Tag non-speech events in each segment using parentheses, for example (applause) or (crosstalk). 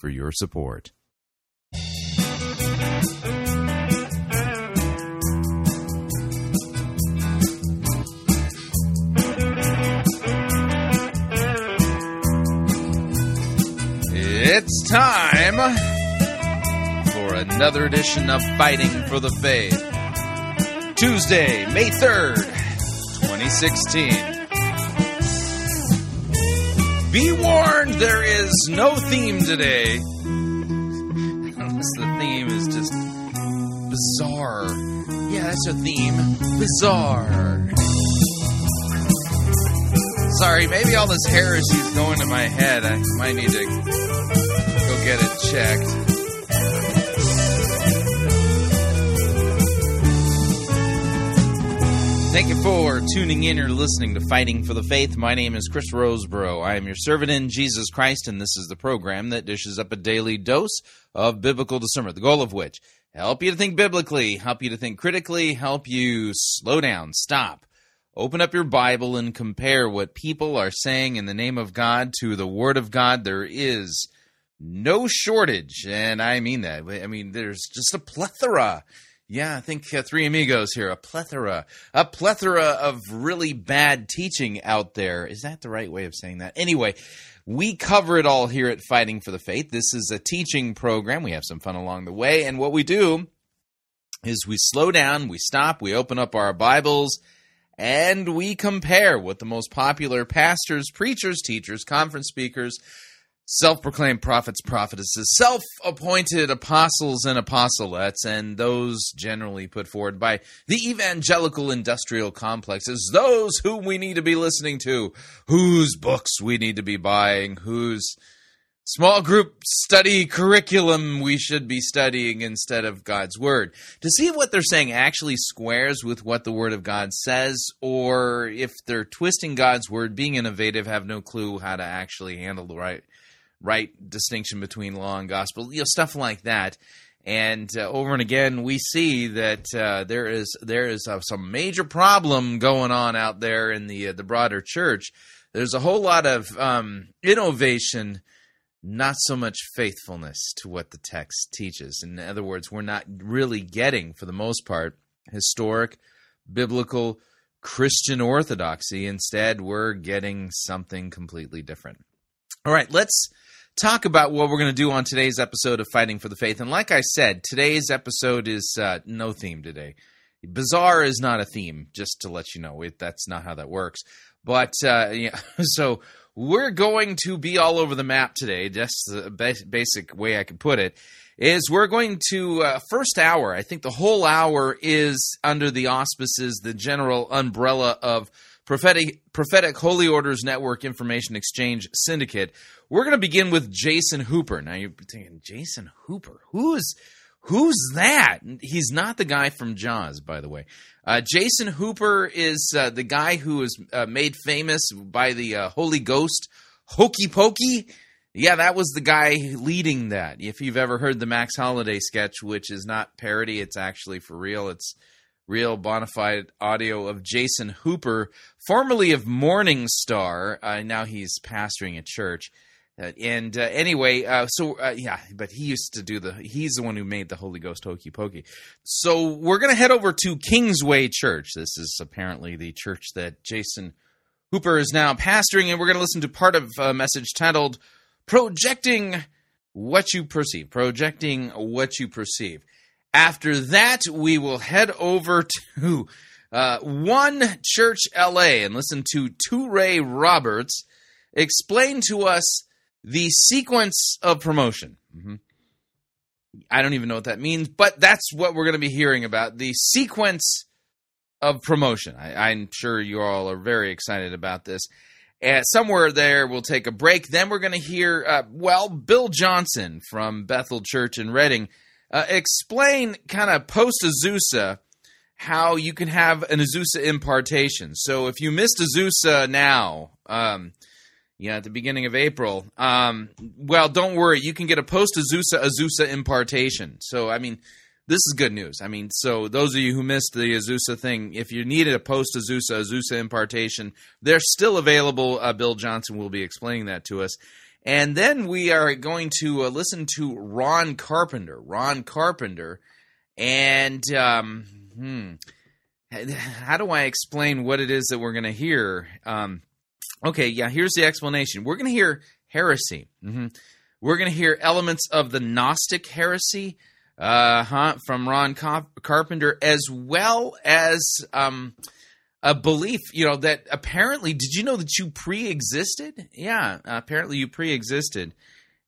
for your support. It's time for another edition of Fighting for the Faith. Tuesday, May 3rd, 2016. Be warned, there is no theme today. the theme is just bizarre. Yeah, that's a theme. Bizarre. Sorry, maybe all this heresy is going to my head. I might need to go get it checked. Thank you for tuning in or listening to Fighting for the Faith. My name is Chris Rosebrough. I am your servant in Jesus Christ, and this is the program that dishes up a daily dose of biblical discernment, the goal of which help you to think biblically, help you to think critically, help you slow down, stop, open up your Bible, and compare what people are saying in the name of God to the Word of God. There is no shortage, and I mean that. I mean, there's just a plethora yeah, I think uh, Three Amigos here, a plethora, a plethora of really bad teaching out there. Is that the right way of saying that? Anyway, we cover it all here at Fighting for the Faith. This is a teaching program. We have some fun along the way, and what we do is we slow down, we stop, we open up our Bibles, and we compare what the most popular pastors, preachers, teachers, conference speakers, self proclaimed prophets, prophetesses, self appointed apostles and apostolettes, and those generally put forward by the evangelical industrial complexes, those whom we need to be listening to, whose books we need to be buying, whose small group study curriculum we should be studying instead of God's Word. To see what they're saying actually squares with what the Word of God says, or if they're twisting God's Word, being innovative, have no clue how to actually handle the right right distinction between law and gospel, you know, stuff like that. And uh, over and again, we see that uh, there is there is uh, some major problem going on out there in the uh, the broader church. There's a whole lot of um, innovation, not so much faithfulness to what the text teaches. In other words, we're not really getting, for the most part, historic, biblical, Christian orthodoxy. Instead, we're getting something completely different. All right, let's talk about what we're going to do on today's episode of Fighting for the Faith. And like I said, today's episode is uh, no theme today. Bizarre is not a theme, just to let you know. It, that's not how that works. But uh, (laughs) yeah, so we're going to be all over the map today. Just the basic way I can put it is we're going to uh, first hour. I think the whole hour is under the auspices, the general umbrella of prophetic prophetic Holy Orders Network Information Exchange Syndicate. We're going to begin with Jason Hooper. Now you're thinking, Jason Hooper, who's who's that? He's not the guy from Jaws, by the way. Uh, Jason Hooper is uh, the guy who was uh, made famous by the uh, Holy Ghost Hokey Pokey. Yeah, that was the guy leading that. If you've ever heard the Max Holiday sketch, which is not parody, it's actually for real. It's real bona fide audio of Jason Hooper, formerly of Morning Star. Uh, now he's pastoring a church. And uh, anyway, uh, so uh, yeah, but he used to do the. He's the one who made the Holy Ghost hokey pokey. So we're gonna head over to Kingsway Church. This is apparently the church that Jason Hooper is now pastoring, and we're gonna listen to part of a message titled "Projecting What You Perceive." Projecting what you perceive. After that, we will head over to uh, One Church LA and listen to Touré Roberts explain to us the sequence of promotion. Mm-hmm. I don't even know what that means, but that's what we're going to be hearing about the sequence of promotion. I, am sure you all are very excited about this. And somewhere there, we'll take a break. Then we're going to hear, uh, well, Bill Johnson from Bethel Church in Redding uh, explain kind of post Azusa how you can have an Azusa impartation. So if you missed Azusa now, um, yeah, at the beginning of April, um, well, don't worry. You can get a post Azusa Azusa impartation. So, I mean, this is good news. I mean, so those of you who missed the Azusa thing, if you needed a post Azusa Azusa impartation, they're still available. Uh, Bill Johnson will be explaining that to us. And then we are going to uh, listen to Ron Carpenter. Ron Carpenter. And um, hmm, (laughs) how do I explain what it is that we're going to hear? Um, okay, yeah, here's the explanation. We're going to hear heresy. Mm-hmm. We're going to hear elements of the Gnostic heresy uh, huh, from Ron Carpenter, as well as um, a belief, you know, that apparently, did you know that you pre existed? Yeah, apparently you pre existed.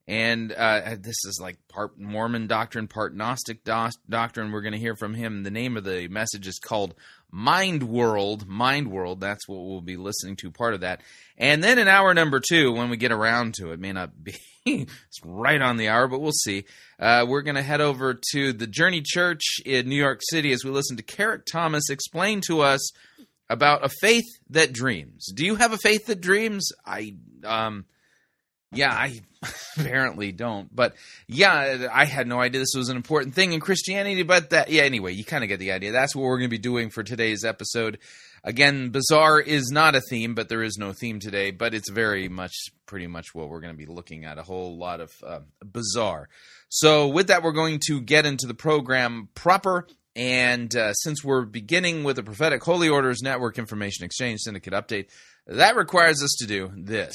And uh, this is like part Mormon doctrine, part Gnostic do- doctrine. We're going to hear from him. The name of the message is called Mind World. Mind World. That's what we'll be listening to, part of that. And then in hour number two, when we get around to it, may not be (laughs) it's right on the hour, but we'll see. Uh, we're going to head over to the Journey Church in New York City as we listen to Kerrick Thomas explain to us about a faith that dreams. Do you have a faith that dreams? I, um, yeah, I (laughs) apparently don't. But yeah, I had no idea this was an important thing in Christianity. But that, yeah, anyway, you kind of get the idea. That's what we're going to be doing for today's episode. Again, bizarre is not a theme, but there is no theme today. But it's very much, pretty much what we're going to be looking at a whole lot of uh, bizarre. So, with that, we're going to get into the program proper. And uh, since we're beginning with the Prophetic Holy Orders Network Information Exchange Syndicate update, that requires us to do this.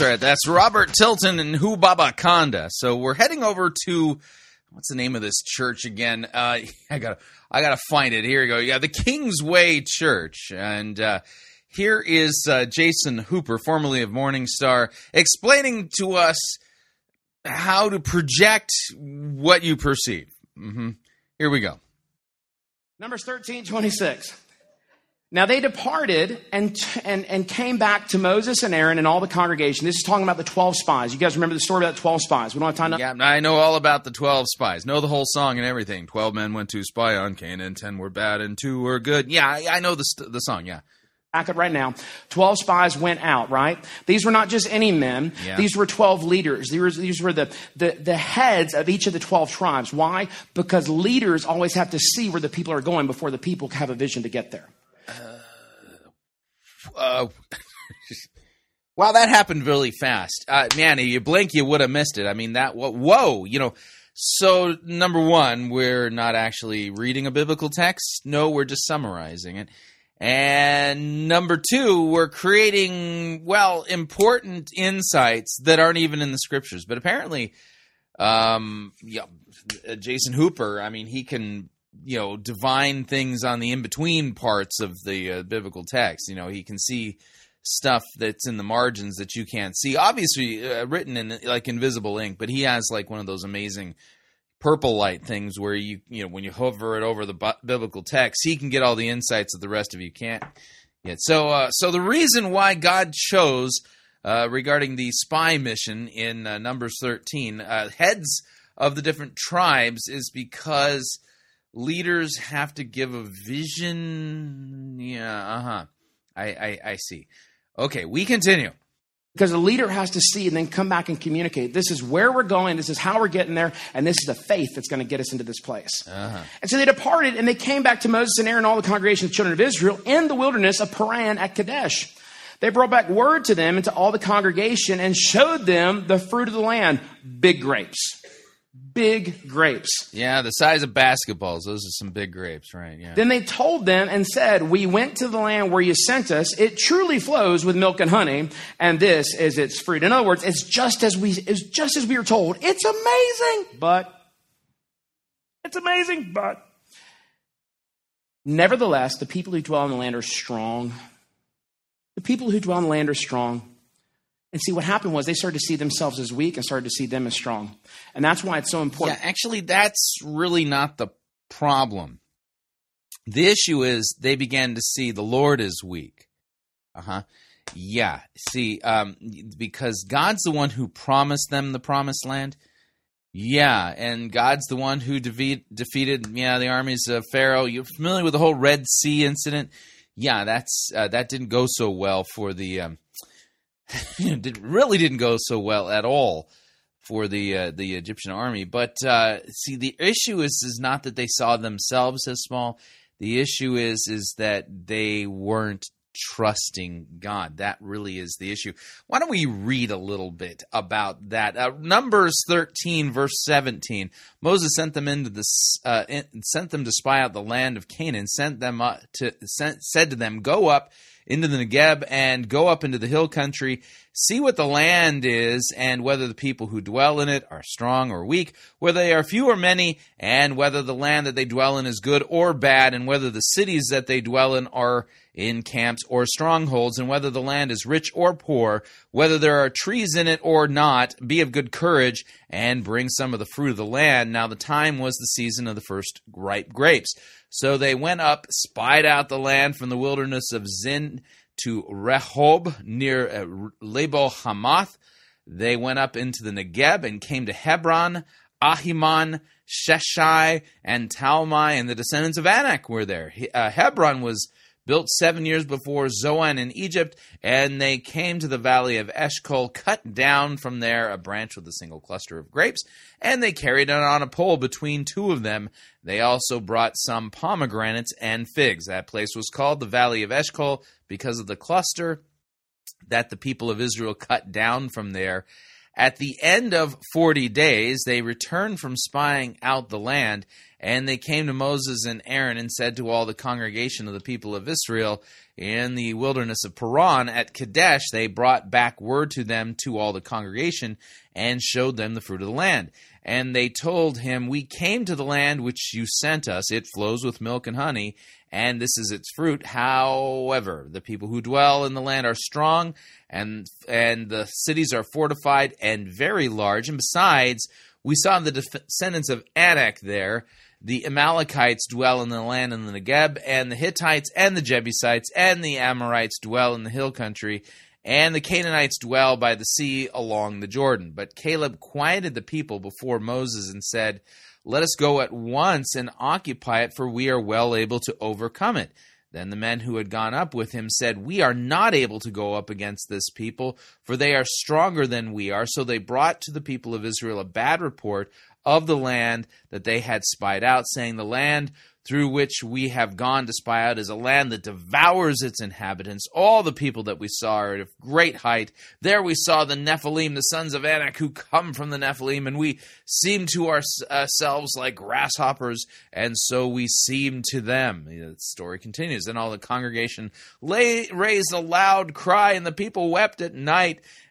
That's right. That's Robert Tilton and Hubaba Kanda. So we're heading over to what's the name of this church again? Uh, (laughs) I gotta I gotta find it. Here we go. Yeah, the Kingsway Church, and uh, here is uh, Jason Hooper, formerly of Morning Star, explaining to us how to project what you perceive. Mm-hmm. Here we go. Numbers thirteen twenty six. Now they departed and, and, and came back to Moses and Aaron and all the congregation. This is talking about the 12 spies. You guys remember the story about the 12 spies? We don't have time to. Yeah, I know all about the 12 spies. Know the whole song and everything. 12 men went to spy on Canaan, 10 were bad and 2 were good. Yeah, I, I know the, the song, yeah. Back up right now. 12 spies went out, right? These were not just any men. Yeah. These were 12 leaders. These were, these were the, the, the heads of each of the 12 tribes. Why? Because leaders always have to see where the people are going before the people have a vision to get there. Uh, wow, that happened really fast. Uh, man, if you blink, you would have missed it. I mean, that whoa, you know. So number one, we're not actually reading a biblical text. No, we're just summarizing it. And number two, we're creating well important insights that aren't even in the scriptures. But apparently, um, yeah, Jason Hooper. I mean, he can you know divine things on the in between parts of the uh, biblical text. You know, he can see stuff that's in the margins that you can't see. Obviously, uh, written in like invisible ink, but he has like one of those amazing purple light things where you you know when you hover it over the bu- biblical text, he can get all the insights that the rest of you can't. Yet, so uh, so the reason why God chose uh, regarding the spy mission in uh, Numbers thirteen uh, heads of the different tribes is because leaders have to give a vision. Yeah, uh huh. I, I, I see. Okay, we continue. Because the leader has to see and then come back and communicate. This is where we're going. This is how we're getting there. And this is the faith that's going to get us into this place. Uh-huh. And so they departed and they came back to Moses and Aaron and all the congregation of the children of Israel in the wilderness of Paran at Kadesh. They brought back word to them and to all the congregation and showed them the fruit of the land, big grapes big grapes. Yeah, the size of basketballs. Those are some big grapes, right? Yeah. Then they told them and said, We went to the land where you sent us. It truly flows with milk and honey, and this is its fruit. In other words, it's just as we it's just as we were told. It's amazing, but it's amazing, but nevertheless, the people who dwell in the land are strong. The people who dwell in the land are strong. And see, what happened was they started to see themselves as weak and started to see them as strong. And that's why it's so important. Yeah, actually, that's really not the problem. The issue is they began to see the Lord is weak. Uh huh. Yeah. See, um, because God's the one who promised them the promised land. Yeah, and God's the one who defeat, defeated yeah the armies of Pharaoh. You're familiar with the whole Red Sea incident? Yeah, that's uh, that didn't go so well for the um, (laughs) did, really didn't go so well at all for the uh, the Egyptian army. But uh, see, the issue is is not that they saw themselves as small. The issue is is that they weren't trusting God. That really is the issue. Why don't we read a little bit about that? Uh, Numbers 13, verse 17. Moses sent them into the uh, sent them to spy out the land of Canaan. Sent them to sent, said to them, "Go up." into the Negeb and go up into the hill country, see what the land is, and whether the people who dwell in it are strong or weak, whether they are few or many, and whether the land that they dwell in is good or bad, and whether the cities that they dwell in are in camps or strongholds, and whether the land is rich or poor, whether there are trees in it or not, be of good courage, and bring some of the fruit of the land. Now the time was the season of the first ripe grapes. So they went up, spied out the land from the wilderness of Zin to Rehob near uh, Lebo Hamath. They went up into the Negeb and came to Hebron, Ahiman, Sheshai, and Talmai, and the descendants of Anak were there. Uh, Hebron was built seven years before Zoan in Egypt, and they came to the valley of Eshcol, cut down from there a branch with a single cluster of grapes, and they carried it on a pole between two of them. They also brought some pomegranates and figs. That place was called the Valley of Eshcol because of the cluster that the people of Israel cut down from there. At the end of 40 days, they returned from spying out the land and they came to Moses and Aaron and said to all the congregation of the people of Israel in the wilderness of Paran at Kadesh, they brought back word to them to all the congregation and showed them the fruit of the land. And they told him, We came to the land which you sent us. It flows with milk and honey, and this is its fruit. However, the people who dwell in the land are strong, and and the cities are fortified and very large. And besides, we saw the descendants of Anak there the Amalekites dwell in the land in the Negeb, and the Hittites and the Jebusites and the Amorites dwell in the hill country, and the Canaanites dwell by the sea along the Jordan. But Caleb quieted the people before Moses and said, Let us go at once and occupy it, for we are well able to overcome it. Then the men who had gone up with him said, We are not able to go up against this people, for they are stronger than we are. So they brought to the people of Israel a bad report of the land that they had spied out, saying, The land through which we have gone to spy out is a land that devours its inhabitants. All the people that we saw are of great height. There we saw the Nephilim, the sons of Anak, who come from the Nephilim, and we seem to ourselves like grasshoppers, and so we seem to them. The story continues. Then all the congregation lay, raised a loud cry, and the people wept at night.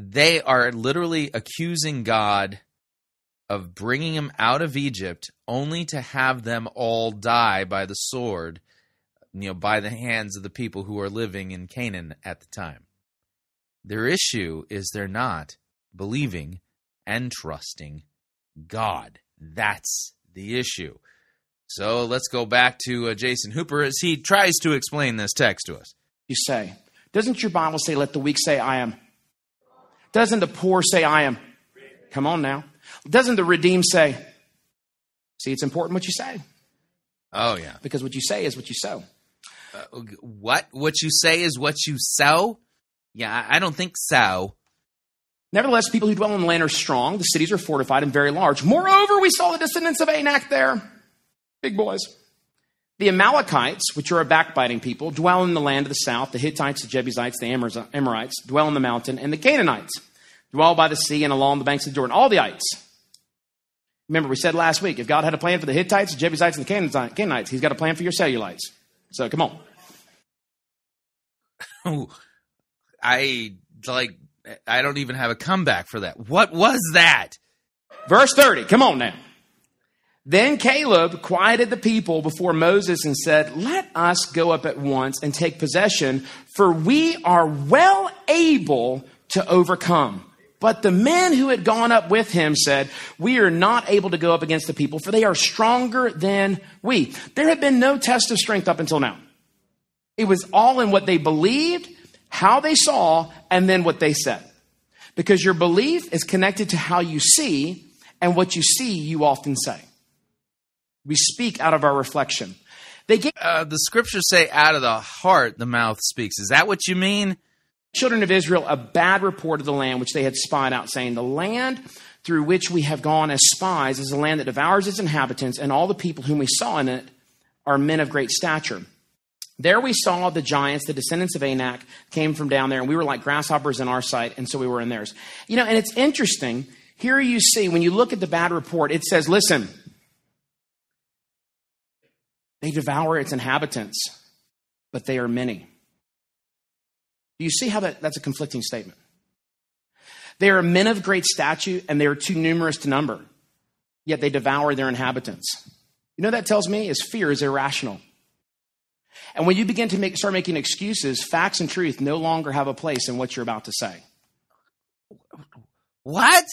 they are literally accusing God of bringing him out of Egypt only to have them all die by the sword. you know, by the hands of the people who are living in Canaan at the time. Their issue is they're not believing and trusting God. That's the issue. So let's go back to uh, Jason Hooper as he tries to explain this text to us. You say, doesn't your Bible say, let the weak say, I am? Doesn't the poor say, I am? Come on now. Doesn't the redeemed say, see, it's important what you say? Oh, yeah. Because what you say is what you sow. Uh, what? What you say is what you sow? Yeah, I don't think so. Nevertheless, people who dwell in the land are strong. The cities are fortified and very large. Moreover, we saw the descendants of Anak there. Big boys. The Amalekites, which are a backbiting people, dwell in the land of the south. The Hittites, the Jebusites, the Amorites dwell in the mountain. And the Canaanites dwell by the sea and along the banks of the Jordan. All the ites. Remember, we said last week, if God had a plan for the Hittites, the Jebusites, and the Canaanites, he's got a plan for your cellulites. So come on. Oh, I like I don't even have a comeback for that. What was that? Verse 30. Come on now. Then Caleb quieted the people before Moses and said, Let us go up at once and take possession, for we are well able to overcome. But the men who had gone up with him said, We are not able to go up against the people, for they are stronger than we. There had been no test of strength up until now. It was all in what they believed how they saw, and then what they said. Because your belief is connected to how you see, and what you see, you often say. We speak out of our reflection. They gave, uh, the scriptures say, out of the heart the mouth speaks. Is that what you mean? Children of Israel, a bad report of the land which they had spied out, saying, The land through which we have gone as spies is a land that devours its inhabitants, and all the people whom we saw in it are men of great stature. There we saw the giants, the descendants of Anak, came from down there, and we were like grasshoppers in our sight, and so we were in theirs. You know, and it's interesting. Here you see, when you look at the bad report, it says, listen, they devour its inhabitants, but they are many. Do you see how that, that's a conflicting statement? They are men of great stature, and they are too numerous to number, yet they devour their inhabitants. You know that tells me is fear is irrational. And when you begin to make, start making excuses, facts and truth no longer have a place in what you're about to say. What?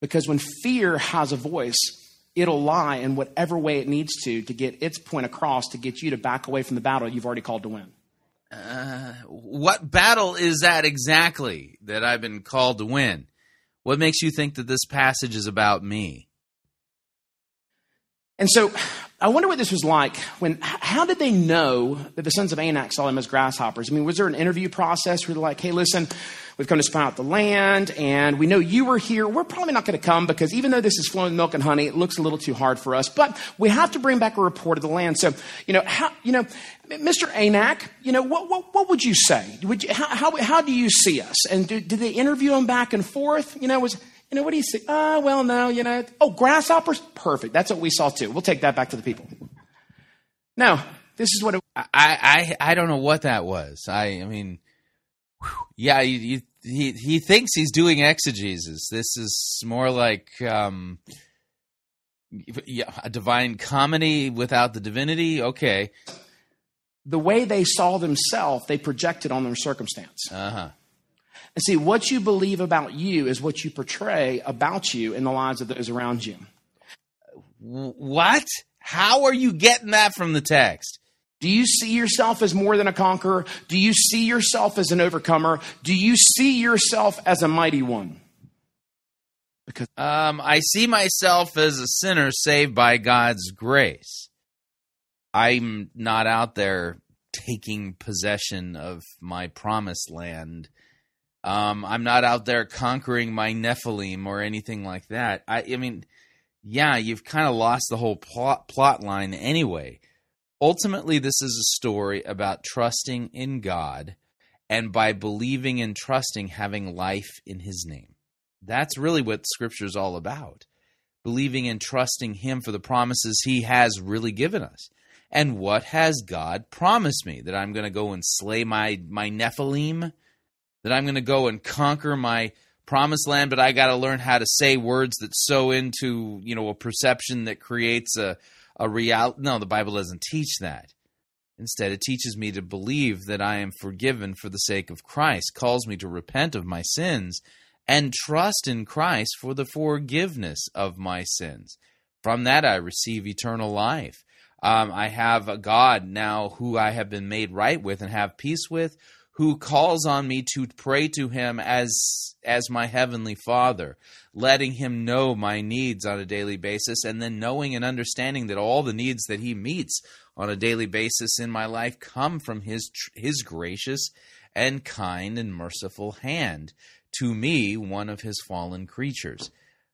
Because when fear has a voice, it'll lie in whatever way it needs to to get its point across to get you to back away from the battle you've already called to win. Uh, what battle is that exactly that I've been called to win? What makes you think that this passage is about me? And so I wonder what this was like when, how did they know that the sons of Anak saw them as grasshoppers? I mean, was there an interview process where they're like, hey, listen, we've come to spy out the land and we know you were here. We're probably not going to come because even though this is flowing milk and honey, it looks a little too hard for us, but we have to bring back a report of the land. So, you know, how, you know, Mr. Anak, you know, what, what, what would you say? Would you, how, how, how do you see us? And did, did they interview him back and forth? You know, was, you know, what do you see? Ah, uh, well, no, you know. Oh, grasshoppers? Perfect. That's what we saw too. We'll take that back to the people. Now, this is what it, I, I I don't know what that was. I I mean, whew, yeah, you, you, he he thinks he's doing exegesis. This is more like um, yeah, a divine comedy without the divinity. Okay, the way they saw themselves, they projected on their circumstance. Uh huh. And see, what you believe about you is what you portray about you in the lives of those around you. What? How are you getting that from the text? Do you see yourself as more than a conqueror? Do you see yourself as an overcomer? Do you see yourself as a mighty one? Because um, I see myself as a sinner saved by God's grace. I'm not out there taking possession of my promised land um, I'm not out there conquering my Nephilim or anything like that. I, I mean, yeah, you've kind of lost the whole plot, plot line anyway. Ultimately, this is a story about trusting in God and by believing and trusting, having life in His name. That's really what Scripture is all about. Believing and trusting Him for the promises He has really given us. And what has God promised me? That I'm going to go and slay my, my Nephilim? that I'm going to go and conquer my promised land, but I got to learn how to say words that sow into, you know, a perception that creates a, a reality. No, the Bible doesn't teach that. Instead, it teaches me to believe that I am forgiven for the sake of Christ, calls me to repent of my sins, and trust in Christ for the forgiveness of my sins. From that, I receive eternal life. Um, I have a God now who I have been made right with and have peace with, who calls on me to pray to him as as my heavenly father letting him know my needs on a daily basis and then knowing and understanding that all the needs that he meets on a daily basis in my life come from his his gracious and kind and merciful hand to me one of his fallen creatures.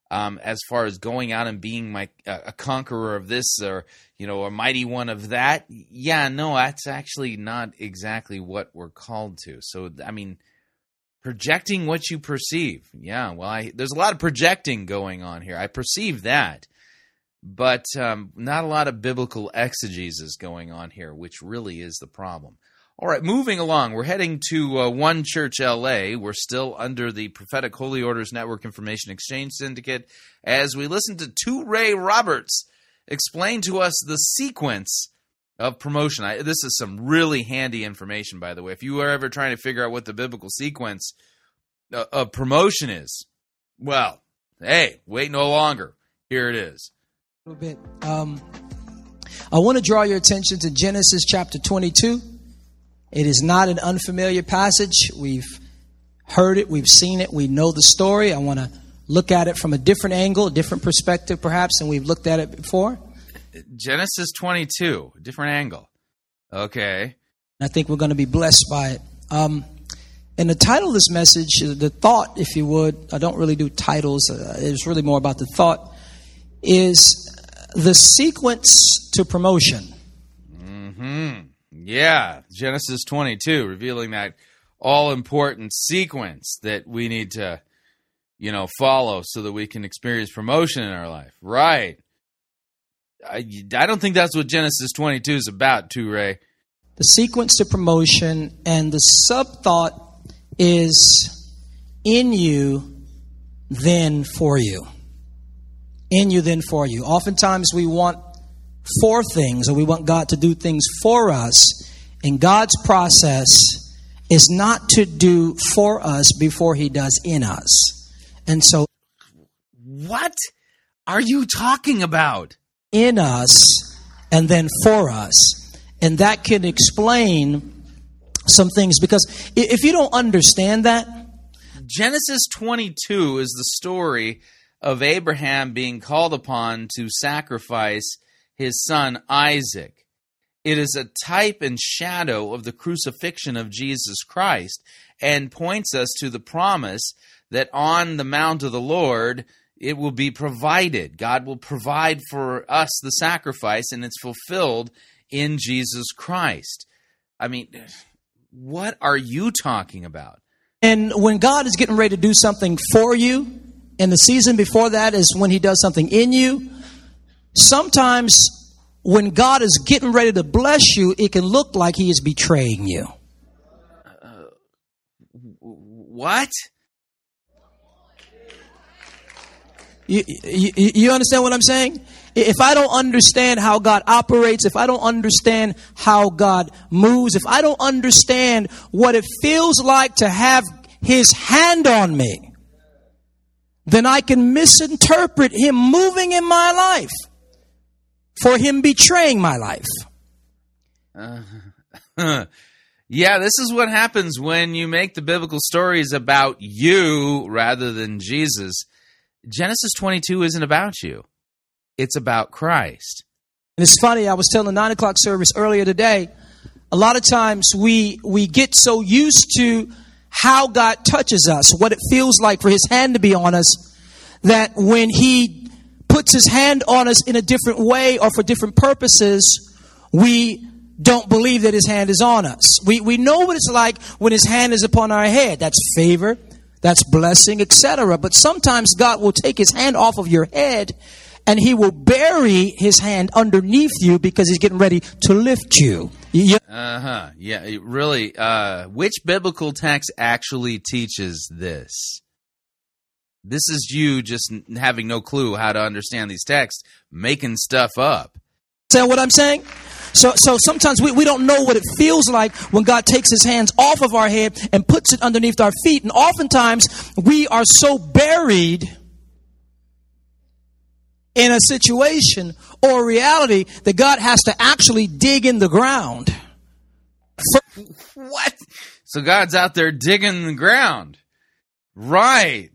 Um, as far as going out and being my uh, a conqueror of this or you know a mighty one of that yeah no that's actually not exactly what we're called to. So i mean projecting what you perceive yeah well I, there's a lot of projecting going on here i perceive that but um, not a lot of biblical exegesis going on here which really is the problem all right, moving along. We're heading to uh, One Church LA. We're still under the Prophetic Holy Orders Network Information Exchange Syndicate as we listen to Touré Roberts explain to us the sequence of promotion. I, this is some really handy information, by the way. If you are ever trying to figure out what the biblical sequence uh, of promotion is, well, hey, wait no longer. Here it is. A little bit. Um, I want to draw your attention to Genesis chapter 22 it is not an unfamiliar passage. We've heard it, we've seen it, we know the story. I want to look at it from a different angle, a different perspective, perhaps, than we've looked at it before. Genesis 22, different angle. Okay. I think we're going to be blessed by it. Um, and the title of this message, the thought, if you would, I don't really do titles, uh, it's really more about the thought, is the sequence to promotion. hmm yeah, Genesis 22, revealing that all important sequence that we need to, you know, follow so that we can experience promotion in our life. Right. I, I don't think that's what Genesis 22 is about, Touré. The sequence to promotion and the sub thought is in you, then for you. In you, then for you. Oftentimes we want for things, or we want God to do things for us. And God's process is not to do for us before He does in us. And so, what are you talking about? In us and then for us. And that can explain some things because if you don't understand that, Genesis 22 is the story of Abraham being called upon to sacrifice his son Isaac. It is a type and shadow of the crucifixion of Jesus Christ and points us to the promise that on the mount of the Lord it will be provided. God will provide for us the sacrifice, and it's fulfilled in Jesus Christ. I mean, what are you talking about? And when God is getting ready to do something for you, and the season before that is when He does something in you, sometimes when God is getting ready to bless you, it can look like He is betraying you. Uh, what? You, you, you understand what I'm saying? If I don't understand how God operates, if I don't understand how God moves, if I don't understand what it feels like to have His hand on me, then I can misinterpret Him moving in my life for him betraying my life. Uh, (laughs) yeah, this is what happens when you make the biblical stories about you rather than Jesus. Genesis 22 isn't about you, it's about Christ. And it's funny, I was telling the 9 o'clock service earlier today, a lot of times we, we get so used to how God touches us, what it feels like for His hand to be on us, that when He puts his hand on us in a different way or for different purposes, we don't believe that his hand is on us. We, we know what it's like when his hand is upon our head. That's favor, that's blessing, etc. But sometimes God will take his hand off of your head and he will bury his hand underneath you because he's getting ready to lift you. you uh huh. Yeah, really. Uh, which biblical text actually teaches this? This is you just having no clue how to understand these texts, making stuff up. That what I'm saying? So, so sometimes we, we don't know what it feels like when God takes his hands off of our head and puts it underneath our feet. And oftentimes we are so buried in a situation or reality that God has to actually dig in the ground. What? So God's out there digging the ground. Right.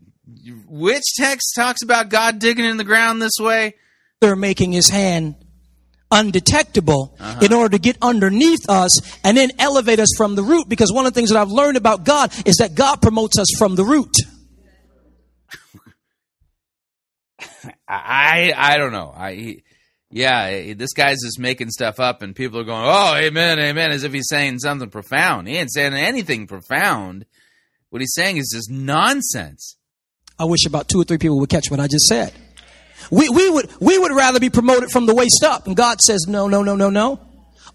Which text talks about God digging in the ground this way? They're making his hand undetectable uh-huh. in order to get underneath us and then elevate us from the root. Because one of the things that I've learned about God is that God promotes us from the root. (laughs) I I don't know. I yeah, this guy's just making stuff up, and people are going, "Oh, amen, amen," as if he's saying something profound. He ain't saying anything profound. What he's saying is just nonsense. I wish about two or three people would catch what I just said. We, we, would, we would rather be promoted from the waist up. And God says, no, no, no, no, no.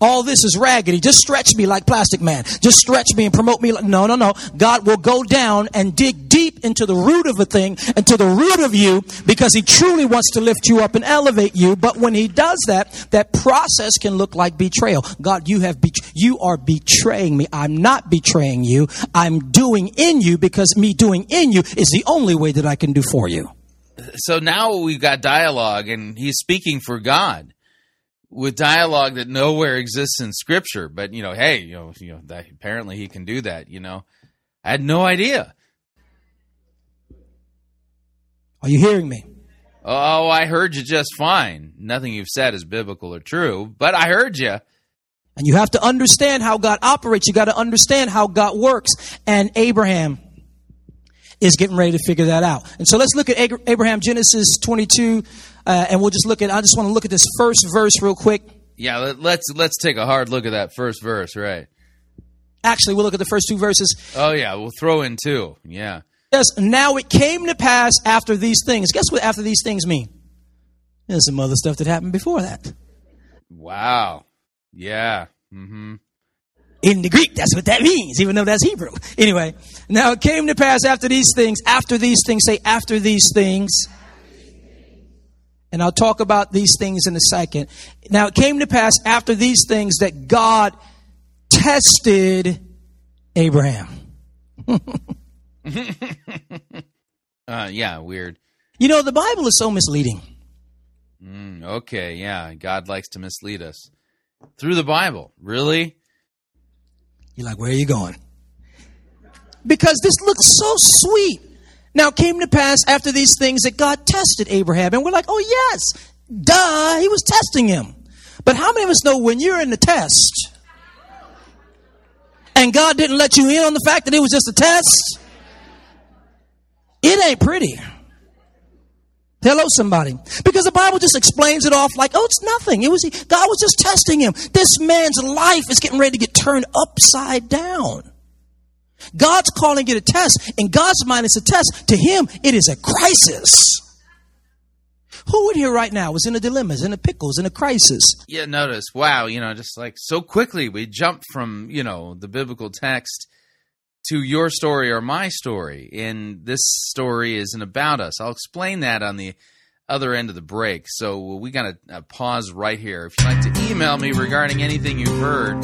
All this is raggedy. Just stretch me like Plastic Man. Just stretch me and promote me. Like, no, no, no. God will go down and dig deep into the root of a thing and to the root of you because He truly wants to lift you up and elevate you. But when He does that, that process can look like betrayal. God, you have be- you are betraying me. I'm not betraying you. I'm doing in you because me doing in you is the only way that I can do for you. So now we've got dialogue, and He's speaking for God with dialogue that nowhere exists in scripture. But you know, hey, you know, you know, that, apparently he can do that. You know, I had no idea. Are you hearing me? Oh, I heard you just fine. Nothing you've said is biblical or true, but I heard you. And you have to understand how God operates. You got to understand how God works. And Abraham is getting ready to figure that out. And so let's look at Abraham, Genesis 22, uh, and we'll just look at. I just want to look at this first verse real quick. Yeah, let, let's let's take a hard look at that first verse, right? Actually, we'll look at the first two verses. Oh yeah, we'll throw in two. Yeah. Yes. Now it came to pass after these things. Guess what? After these things mean? There's some other stuff that happened before that. Wow. Yeah. Mm-hmm. In the Greek, that's what that means, even though that's Hebrew. Anyway, now it came to pass after these things, after these things, say after these things and I'll talk about these things in a second. Now, it came to pass after these things that God tested Abraham. (laughs) uh, yeah, weird. You know, the Bible is so misleading. Mm, okay, yeah. God likes to mislead us through the Bible. Really? You're like, where are you going? Because this looks so sweet. Now came to pass after these things that God tested Abraham. And we're like, oh, yes, duh, he was testing him. But how many of us know when you're in the test and God didn't let you in on the fact that it was just a test? It ain't pretty. Hello, somebody. Because the Bible just explains it off like, oh, it's nothing. It was God was just testing him. This man's life is getting ready to get turned upside down. God's calling it a test. In God's mind, it's a test. To him, it is a crisis. Who in here right now is in a dilemma, is in a pickle, is in a crisis? Yeah, notice, wow, you know, just like so quickly we jump from, you know, the biblical text to your story or my story. And this story isn't about us. I'll explain that on the other end of the break. So we got to pause right here. If you'd like to email me regarding anything you've heard,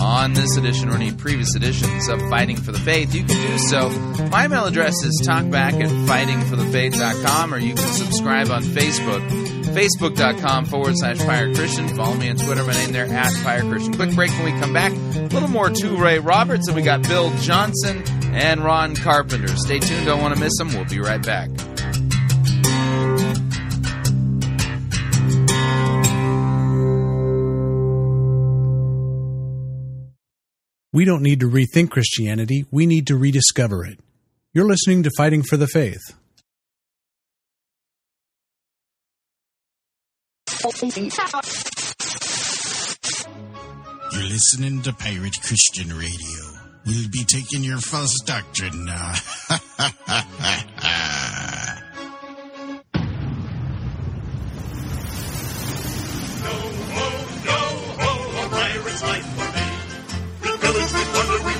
on this edition or any previous editions of Fighting for the Faith, you can do so. My email address is talkback at fightingforthefaith.com or you can subscribe on Facebook, facebook.com forward slash Pirate Christian. Follow me on Twitter, my name there at Pirate Christian. Quick break when we come back. A little more Touré Roberts, and we got Bill Johnson and Ron Carpenter. Stay tuned, don't want to miss them. We'll be right back. We don't need to rethink Christianity, we need to rediscover it. You're listening to Fighting for the Faith. You're listening to Pirate Christian Radio. We'll be taking your false doctrine now. (laughs)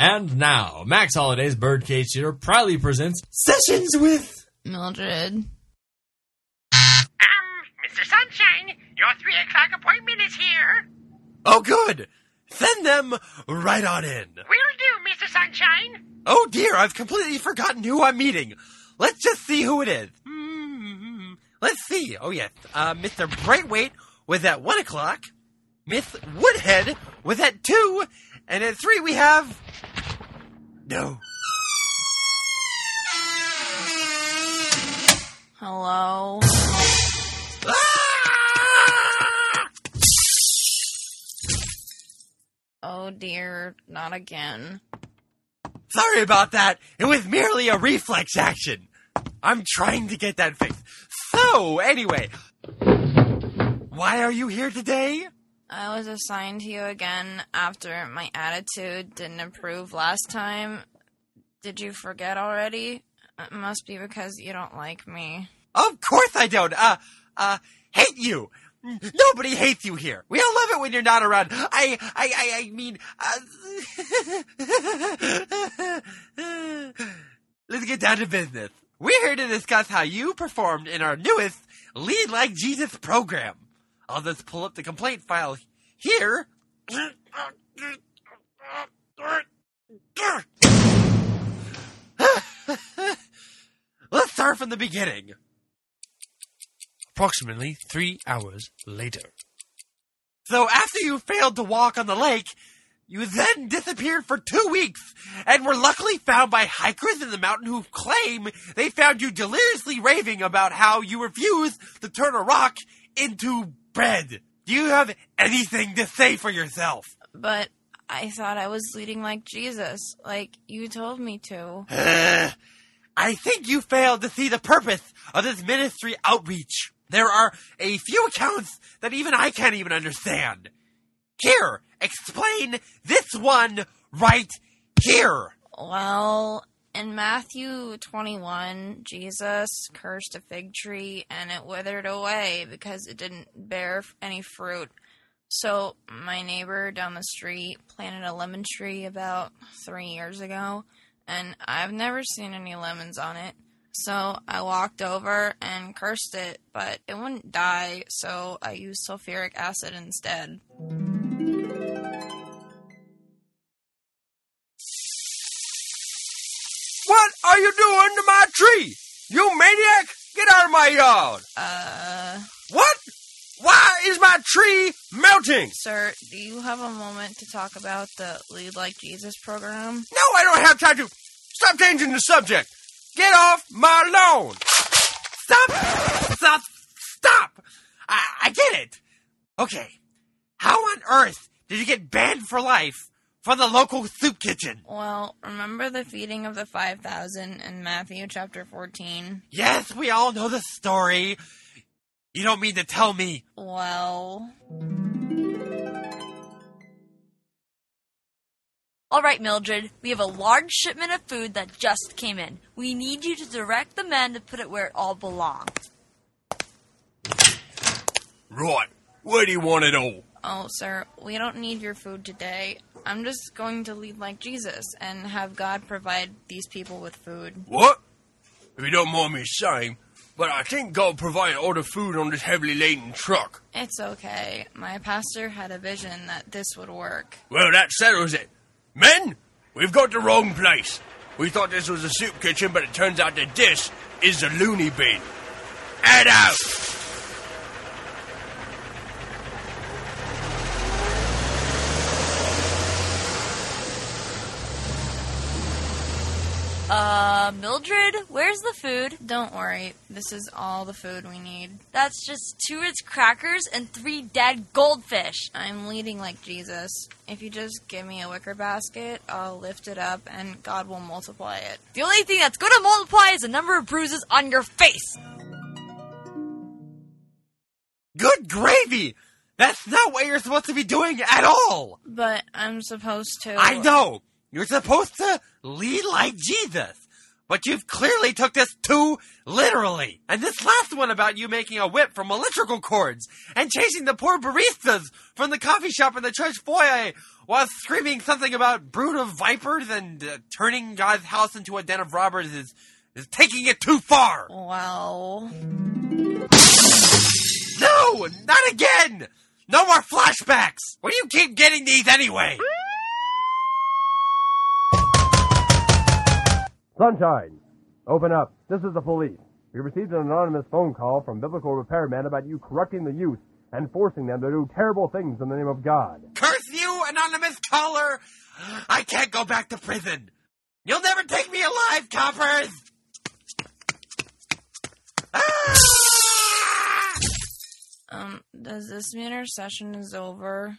And now, Max Holiday's Birdcage Theater proudly presents Sessions with Mildred. Um, Mr. Sunshine, your three o'clock appointment is here. Oh, good. Send them right on in. Will do, Mr. Sunshine. Oh dear, I've completely forgotten who I'm meeting. Let's just see who it is. Hmm, Let's see. Oh yes, uh, Mr. Brightweight was at one o'clock. Miss Woodhead was at two, and at three we have no. Hello. Ah! Oh dear, not again. Sorry about that. It was merely a reflex action. I'm trying to get that fixed. So, anyway, why are you here today? I was assigned to you again after my attitude didn't improve last time. Did you forget already? It must be because you don't like me. Of course I don't. Uh, uh, hate you. Nobody hates you here. We all love it when you're not around. I, I, I, I mean, uh, (laughs) let's get down to business. We're here to discuss how you performed in our newest Lead Like Jesus program. I'll just pull up the complaint file here. (laughs) Let's start from the beginning. approximately three hours later. So after you failed to walk on the lake, you then disappeared for two weeks and were luckily found by hikers in the mountain who claim they found you deliriously raving about how you refused to turn a rock into bread. Do you have anything to say for yourself? But I thought I was leading like Jesus, like you told me to. (sighs) I think you failed to see the purpose of this ministry outreach. There are a few accounts that even I can't even understand. Here, explain this one right here. Well, in Matthew 21, Jesus cursed a fig tree and it withered away because it didn't bear any fruit. So, my neighbor down the street planted a lemon tree about three years ago, and I've never seen any lemons on it. So, I walked over and cursed it, but it wouldn't die, so I used sulfuric acid instead. What are you doing to my tree? You maniac! Get out of my yard! Uh. What? Why is my tree melting? Sir, do you have a moment to talk about the Lead Like Jesus program? No, I don't have time to. Stop changing the subject. Get off my lawn. Stop. Stop. Stop. I, I get it. Okay. How on earth did you get banned for life from the local soup kitchen? Well, remember the feeding of the 5,000 in Matthew chapter 14? Yes, we all know the story. You don't mean to tell me. Well. All right, Mildred, we have a large shipment of food that just came in. We need you to direct the men to put it where it all belongs. Right. Where do you want it all? Oh, sir, we don't need your food today. I'm just going to lead like Jesus and have God provide these people with food. What? If you don't mind me saying, but I think God provided all the food on this heavily laden truck. It's okay. My pastor had a vision that this would work. Well, that settles it. Men, we've got the wrong place. We thought this was a soup kitchen, but it turns out that this is a loony bin. Head out! Uh, Mildred, where's the food? Don't worry, this is all the food we need. That's just two Ritz crackers and three dead goldfish. I'm leading like Jesus. If you just give me a wicker basket, I'll lift it up and God will multiply it. The only thing that's going to multiply is the number of bruises on your face. Good gravy! That's not what you're supposed to be doing at all. But I'm supposed to. I know. You're supposed to lead like Jesus. But you've clearly took this too literally. And this last one about you making a whip from electrical cords and chasing the poor baristas from the coffee shop in the church foyer while screaming something about brood of vipers and uh, turning God's house into a den of robbers is, is taking it too far. Wow. No, not again. No more flashbacks. Where do you keep getting these anyway? Sunshine, open up. This is the police. We received an anonymous phone call from biblical repairmen about you corrupting the youth and forcing them to do terrible things in the name of God. Curse you, anonymous caller! I can't go back to prison. You'll never take me alive, coppers! Um, does this mean our session is over?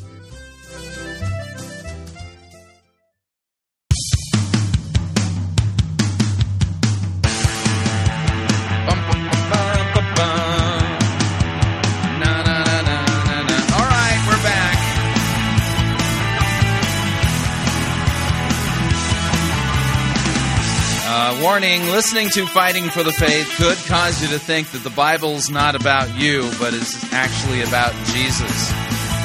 Warning listening to Fighting for the Faith could cause you to think that the Bible's not about you, but is actually about Jesus.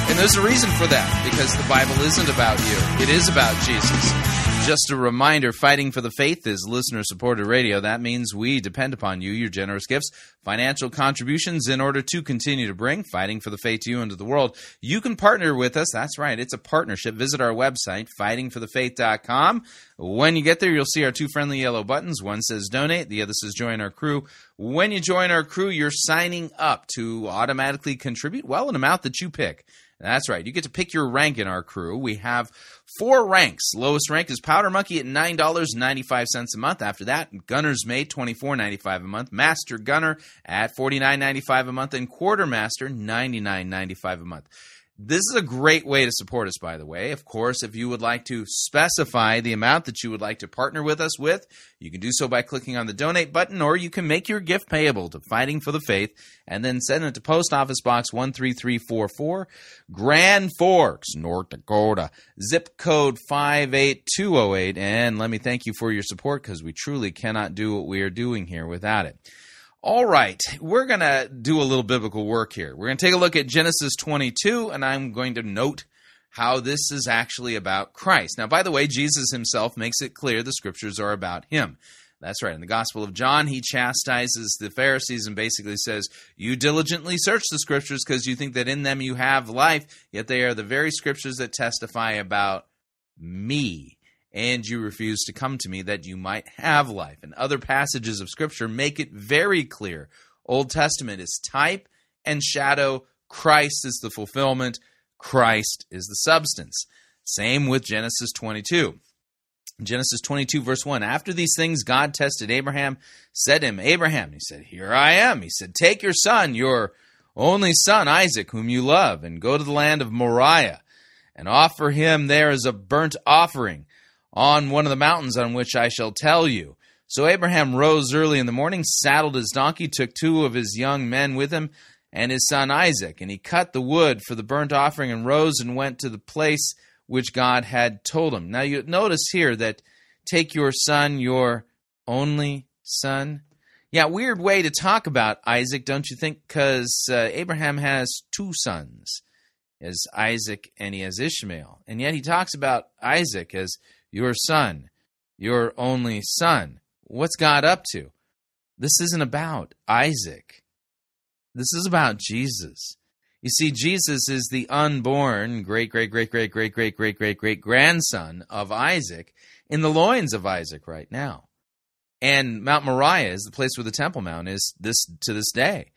And there's a reason for that, because the Bible isn't about you, it is about Jesus. Just a reminder Fighting for the Faith is listener supported radio. That means we depend upon you, your generous gifts, financial contributions in order to continue to bring Fighting for the Faith to you into the world. You can partner with us. That's right, it's a partnership. Visit our website, fightingforthefaith.com. When you get there, you'll see our two friendly yellow buttons. One says donate, the other says join our crew. When you join our crew, you're signing up to automatically contribute, well, an amount that you pick. That's right. You get to pick your rank in our crew. We have four ranks. Lowest rank is Powder Monkey at nine dollars ninety five cents a month. After that, Gunner's Mate twenty four ninety five a month. Master Gunner at forty nine ninety five a month, and Quartermaster ninety nine ninety five a month. This is a great way to support us, by the way. Of course, if you would like to specify the amount that you would like to partner with us with, you can do so by clicking on the donate button, or you can make your gift payable to Fighting for the Faith and then send it to Post Office Box 13344, Grand Forks, North Dakota, zip code 58208. And let me thank you for your support because we truly cannot do what we are doing here without it. All right, we're going to do a little biblical work here. We're going to take a look at Genesis 22, and I'm going to note how this is actually about Christ. Now, by the way, Jesus himself makes it clear the scriptures are about him. That's right. In the Gospel of John, he chastises the Pharisees and basically says, You diligently search the scriptures because you think that in them you have life, yet they are the very scriptures that testify about me. And you refuse to come to me that you might have life. And other passages of scripture make it very clear. Old Testament is type and shadow. Christ is the fulfillment. Christ is the substance. Same with Genesis 22. Genesis 22, verse 1. After these things, God tested Abraham, said to him, Abraham, he said, Here I am. He said, Take your son, your only son, Isaac, whom you love, and go to the land of Moriah, and offer him there as a burnt offering on one of the mountains on which I shall tell you. So Abraham rose early in the morning, saddled his donkey, took two of his young men with him, and his son Isaac, and he cut the wood for the burnt offering, and rose and went to the place which God had told him. Now you notice here that take your son, your only son. Yeah, weird way to talk about Isaac, don't you think? Because uh, Abraham has two sons, as Isaac and he has Ishmael, and yet he talks about Isaac as your son, your only son. What's God up to? This isn't about Isaac. This is about Jesus. You see, Jesus is the unborn great, great, great, great, great, great, great, great, great grandson of Isaac in the loins of Isaac right now. And Mount Moriah is the place where the Temple Mount is this to this day.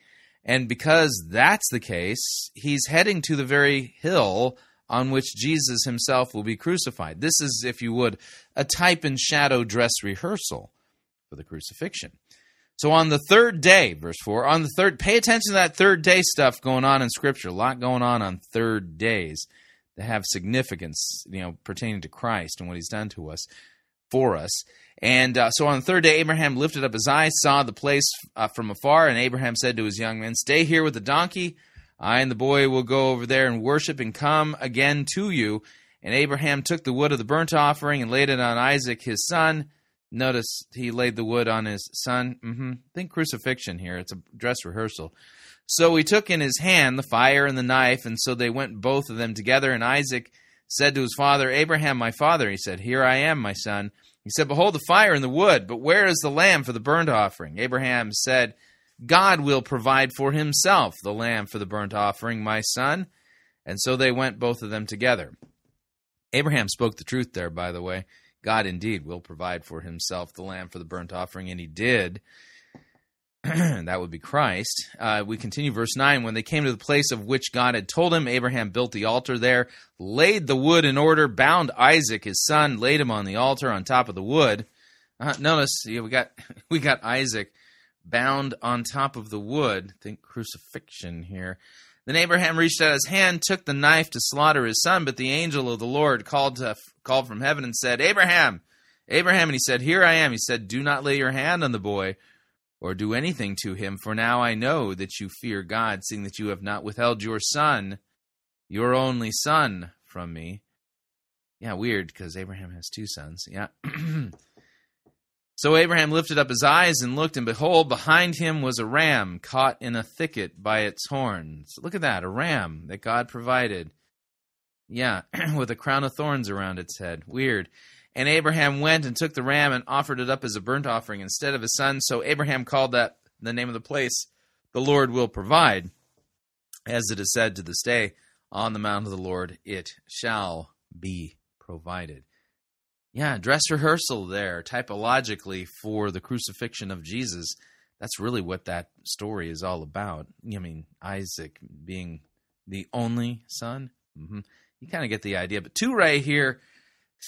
And because that's the case, he's heading to the very hill on which Jesus himself will be crucified. This is, if you would, a type and shadow dress rehearsal for the crucifixion. So on the third day, verse 4, on the third, pay attention to that third day stuff going on in Scripture. A lot going on on third days that have significance, you know, pertaining to Christ and what he's done to us, for us. And uh, so on the third day, Abraham lifted up his eyes, saw the place uh, from afar, and Abraham said to his young men, Stay here with the donkey. I and the boy will go over there and worship and come again to you. And Abraham took the wood of the burnt offering and laid it on Isaac his son. Notice he laid the wood on his son. Mm-hmm. Think crucifixion here. It's a dress rehearsal. So he took in his hand the fire and the knife, and so they went both of them together. And Isaac said to his father, Abraham, my father, he said, Here I am, my son. He said, Behold the fire and the wood, but where is the lamb for the burnt offering? Abraham said, God will provide for himself the lamb for the burnt offering, my son. And so they went both of them together. Abraham spoke the truth there, by the way. God indeed will provide for himself the lamb for the burnt offering, and he did. (clears throat) that would be Christ. Uh, we continue verse 9. When they came to the place of which God had told him, Abraham built the altar there, laid the wood in order, bound Isaac his son, laid him on the altar on top of the wood. Uh, notice yeah, we got (laughs) we got Isaac bound on top of the wood. Think crucifixion here. Then Abraham reached out his hand, took the knife to slaughter his son, but the angel of the Lord called to, called from heaven and said, "Abraham, Abraham!" And he said, "Here I am." He said, "Do not lay your hand on the boy, or do anything to him, for now I know that you fear God, seeing that you have not withheld your son, your only son, from me." Yeah, weird because Abraham has two sons. Yeah. (clears throat) So Abraham lifted up his eyes and looked, and behold, behind him was a ram caught in a thicket by its horns. Look at that, a ram that God provided. Yeah, (clears throat) with a crown of thorns around its head. Weird. And Abraham went and took the ram and offered it up as a burnt offering instead of his son. So Abraham called that the name of the place, the Lord will provide. As it is said to this day, on the mount of the Lord it shall be provided. Yeah, dress rehearsal there, typologically, for the crucifixion of Jesus. That's really what that story is all about. I mean, Isaac being the only son. Mm-hmm. You kind of get the idea. But Touré here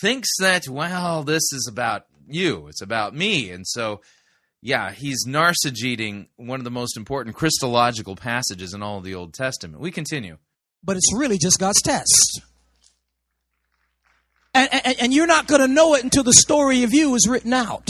thinks that, well, this is about you, it's about me. And so, yeah, he's narcigeting one of the most important Christological passages in all the Old Testament. We continue. But it's really just God's test. And, and, and you're not going to know it until the story of you is written out.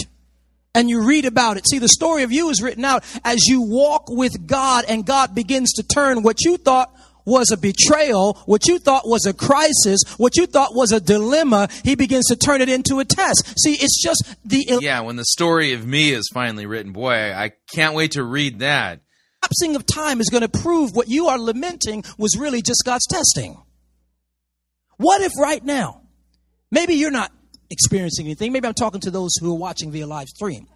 And you read about it. See, the story of you is written out as you walk with God and God begins to turn what you thought was a betrayal, what you thought was a crisis, what you thought was a dilemma, he begins to turn it into a test. See, it's just the. Yeah, when the story of me is finally written, boy, I can't wait to read that. The lapsing of time is going to prove what you are lamenting was really just God's testing. What if right now Maybe you're not experiencing anything. Maybe I'm talking to those who are watching via live stream.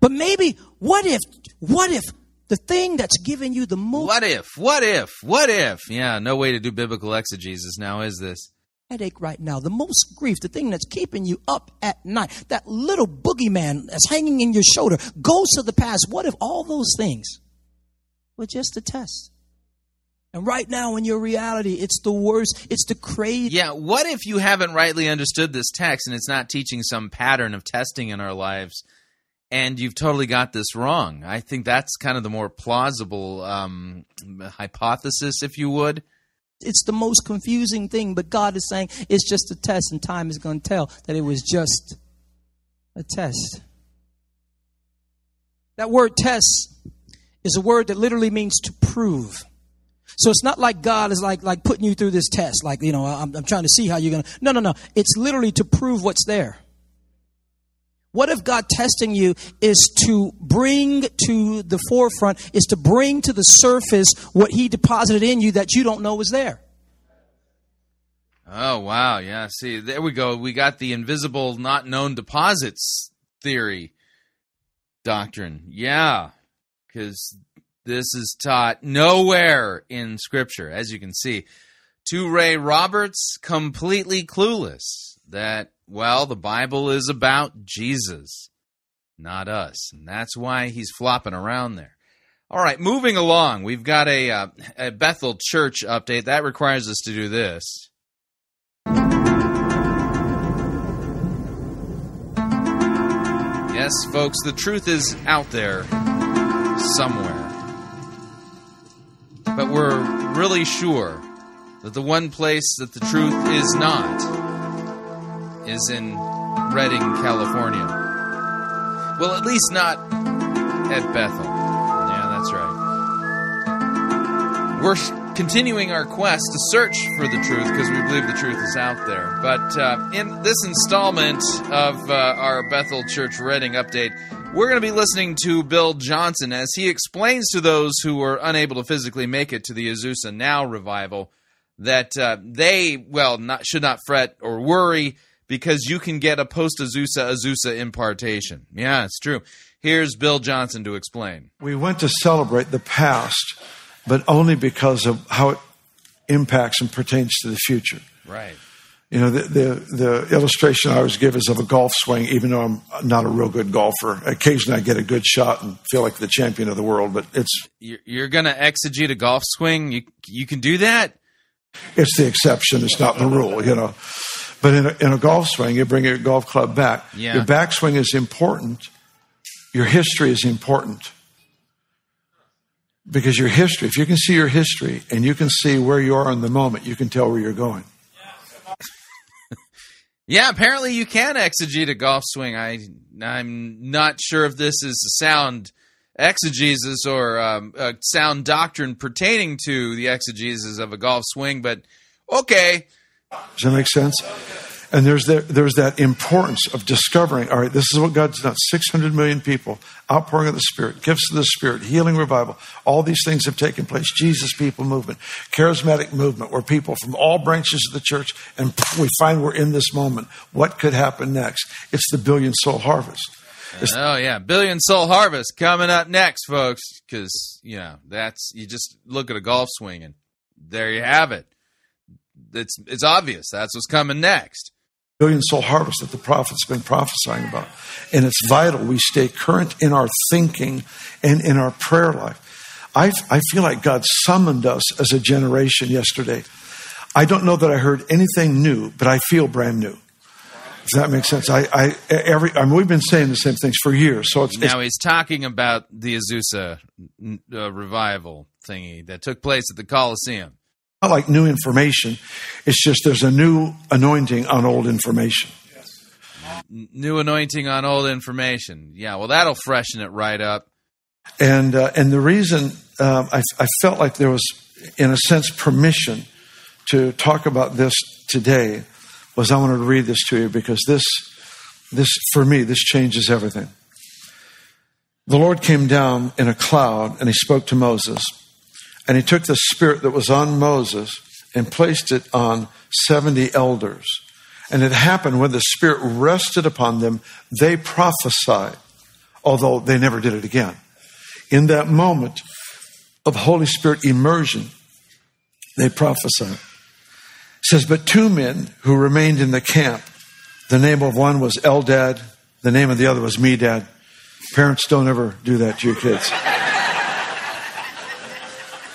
But maybe, what if, what if the thing that's giving you the most. What if? What if? What if? Yeah, no way to do biblical exegesis now, is this? Headache right now, the most grief, the thing that's keeping you up at night, that little boogeyman that's hanging in your shoulder, ghosts of the past. What if all those things were just a test? And right now, in your reality, it's the worst. It's the crazy. Yeah, what if you haven't rightly understood this text and it's not teaching some pattern of testing in our lives? and you've totally got this wrong. I think that's kind of the more plausible um, hypothesis, if you would. It's the most confusing thing, but God is saying it's just a test, and time is going to tell that it was just a test. That word test is a word that literally means to prove. So it's not like God is like like putting you through this test, like you know I'm, I'm trying to see how you're gonna. No, no, no. It's literally to prove what's there. What if God testing you is to bring to the forefront, is to bring to the surface what He deposited in you that you don't know was there? Oh, wow. Yeah. See, there we go. We got the invisible, not known deposits theory doctrine. Yeah. Because this is taught nowhere in Scripture, as you can see. Touré Roberts, completely clueless that well, the Bible is about Jesus, not us. And that's why he's flopping around there. All right, moving along. We've got a, uh, a Bethel church update. That requires us to do this. Yes, folks, the truth is out there somewhere. But we're really sure that the one place that the truth is not is in Redding, California. Well, at least not at Bethel. Yeah, that's right. We're continuing our quest to search for the truth because we believe the truth is out there. But uh, in this installment of uh, our Bethel Church Redding update, we're going to be listening to Bill Johnson as he explains to those who were unable to physically make it to the Azusa Now revival that uh, they, well, not, should not fret or worry because you can get a post Azusa Azusa impartation. Yeah, it's true. Here's Bill Johnson to explain. We went to celebrate the past, but only because of how it impacts and pertains to the future. Right. You know, the, the, the illustration I always give is of a golf swing, even though I'm not a real good golfer. Occasionally I get a good shot and feel like the champion of the world, but it's. You're, you're going to exegete a golf swing? You, you can do that? It's the exception, it's not the rule, you know. But in a, in a golf swing, you bring your golf club back. Yeah. Your backswing is important. Your history is important. Because your history, if you can see your history and you can see where you are in the moment, you can tell where you're going. Yeah, apparently you can exegete a golf swing. I I'm not sure if this is a sound exegesis or um, a sound doctrine pertaining to the exegesis of a golf swing, but okay. Does that make sense? And there's that, there's that importance of discovering, all right, this is what God's done. 600 million people, outpouring of the Spirit, gifts of the Spirit, healing revival. All these things have taken place. Jesus people movement, charismatic movement, where people from all branches of the church, and we find we're in this moment. What could happen next? It's the billion soul harvest. It's oh yeah, billion soul harvest coming up next, folks. Because you know that's you just look at a golf swing and there you have it it's it's obvious that's what's coming next. Billion soul harvest that the prophet's been prophesying about. And it's vital we stay current in our thinking and in our prayer life. I, I feel like God summoned us as a generation yesterday. I don't know that I heard anything new, but I feel brand new. Does that make sense? I, I every I mean, we've been saying the same things for years. So it's now it's, he's talking about the Azusa uh, revival thingy that took place at the Coliseum not like new information. It's just there's a new anointing on old information. New anointing on old information. Yeah, well, that'll freshen it right up. And uh, and the reason um, I, I felt like there was, in a sense, permission to talk about this today was I wanted to read this to you because this this for me this changes everything. The Lord came down in a cloud and he spoke to Moses. And he took the spirit that was on Moses and placed it on 70 elders. And it happened when the spirit rested upon them, they prophesied. although they never did it again. In that moment of Holy Spirit immersion, they prophesied. It says, But two men who remained in the camp, the name of one was Eldad, the name of the other was Medad. Parents don't ever do that to your kids.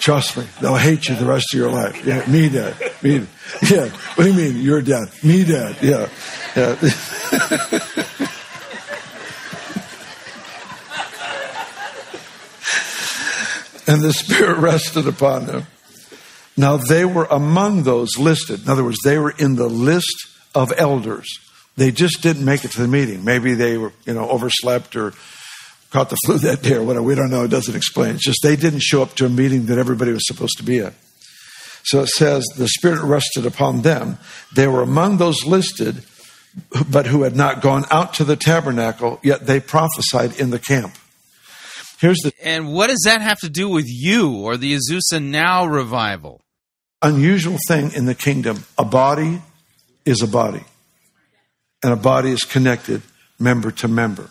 Trust me, they'll hate you the rest of your life. Yeah, me dad. Me, yeah. What do you mean, your dad? Me dad. Yeah. Yeah. (laughs) and the Spirit rested upon them. Now they were among those listed. In other words, they were in the list of elders. They just didn't make it to the meeting. Maybe they were, you know, overslept or caught the (laughs) flu that day or whatever. We don't know. It doesn't explain. It's just they didn't show up to a meeting that everybody was supposed to be at. So it says the Spirit rested upon them. They were among those listed, but who had not gone out to the tabernacle, yet they prophesied in the camp. Here's the And what does that have to do with you or the Azusa Now revival? unusual thing in the kingdom a body is a body, and a body is connected member to member.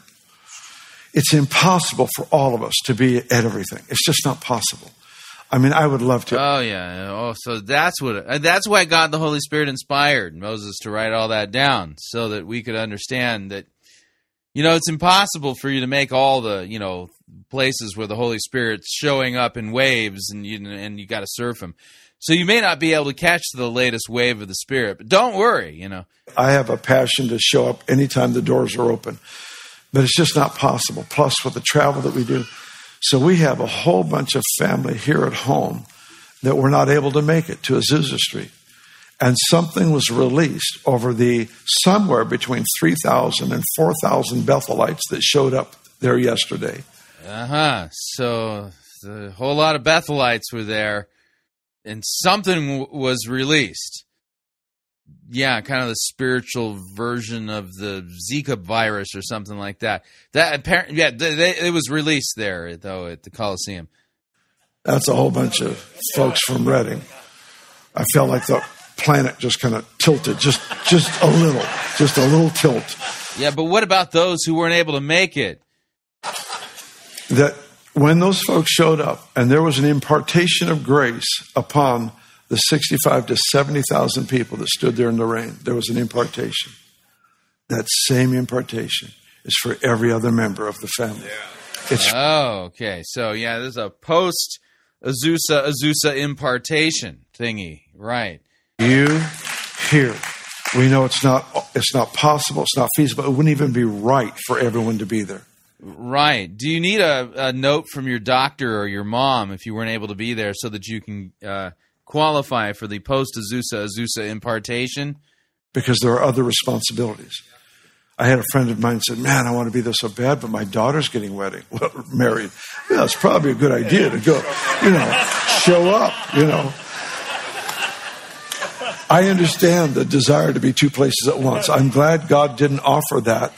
It's impossible for all of us to be at everything. It's just not possible. I mean, I would love to. Oh yeah. Oh, so that's what. uh, That's why God the Holy Spirit inspired Moses to write all that down, so that we could understand that. You know, it's impossible for you to make all the you know places where the Holy Spirit's showing up in waves, and you and you got to surf him. So you may not be able to catch the latest wave of the Spirit, but don't worry. You know, I have a passion to show up anytime the doors are open, but it's just not possible. Plus, with the travel that we do, so we have a whole bunch of family here at home that were not able to make it to Azusa Street. And something was released over the somewhere between 3,000 and 4,000 Bethelites that showed up there yesterday. uh huh. So a whole lot of Bethelites were there, and something w- was released. Yeah, kind of the spiritual version of the Zika virus or something like that. That apparently, yeah, they, they, it was released there though at the Coliseum. That's a whole bunch of folks from Redding. I felt like the planet just kind of tilted, just just a little, just a little tilt. Yeah, but what about those who weren't able to make it? That when those folks showed up and there was an impartation of grace upon the 65 to 70,000 people that stood there in the rain, there was an impartation. That same impartation is for every other member of the family. It's oh, okay. So yeah, there's a post Azusa Azusa impartation thingy, right? you here. We know it's not it's not possible, it's not feasible. It wouldn't even be right for everyone to be there. Right. Do you need a, a note from your doctor or your mom if you weren't able to be there so that you can uh, qualify for the post Azusa Azusa impartation? because there are other responsibilities. I had a friend of mine said, "Man, I want to be there so bad, but my daughter's getting wedding, (laughs) well, married. Yeah, it's probably a good idea to go, you know, show up. You know." I understand the desire to be two places at once. I'm glad God didn't offer that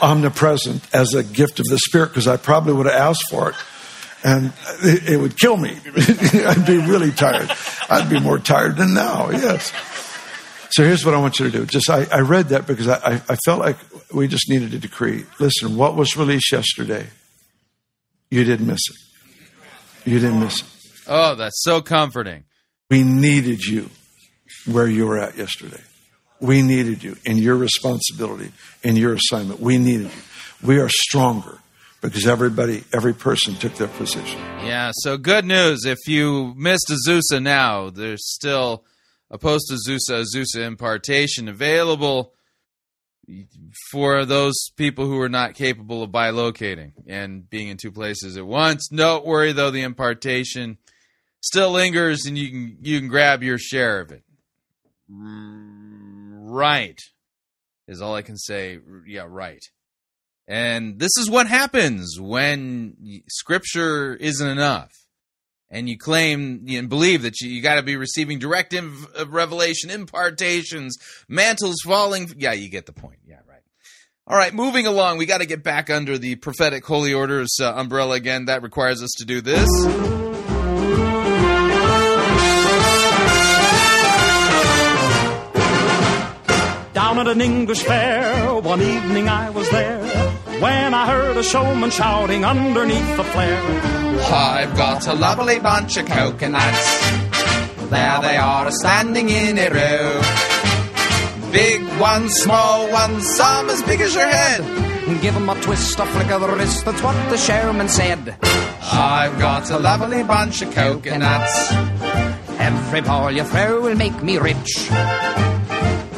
omnipresent as a gift of the Spirit because I probably would have asked for it, and it, it would kill me. (laughs) I'd be really tired. I'd be more tired than now. Yes. So here's what I want you to do. Just I, I read that because I, I, I felt like we just needed a decree. Listen, what was released yesterday, you didn't miss it. You didn't miss it. Oh, that's so comforting. We needed you where you were at yesterday. We needed you in your responsibility, in your assignment. We needed you. We are stronger because everybody, every person took their position. Yeah, so good news. If you missed Azusa now, there's still a post Azusa Azusa impartation available for those people who are not capable of bilocating and being in two places at once. Don't worry though, the impartation still lingers and you can you can grab your share of it. Mm, Right. Is all I can say. Yeah, right. And this is what happens when scripture isn't enough. And you claim and believe that you, you got to be receiving direct inv- uh, revelation, impartations, mantles falling. Yeah, you get the point. Yeah, right. All right, moving along. We got to get back under the prophetic holy orders uh, umbrella again. That requires us to do this. Down at an English fair, one evening I was there. When I heard a showman shouting underneath the flare. I've got a lovely bunch of coconuts. There they are, standing in a row. Big ones, small ones, some as big as your head. Give 'em a twist, a flick of the wrist, that's what the showman said. I've got a lovely bunch of coconuts. Every ball you throw will make me rich.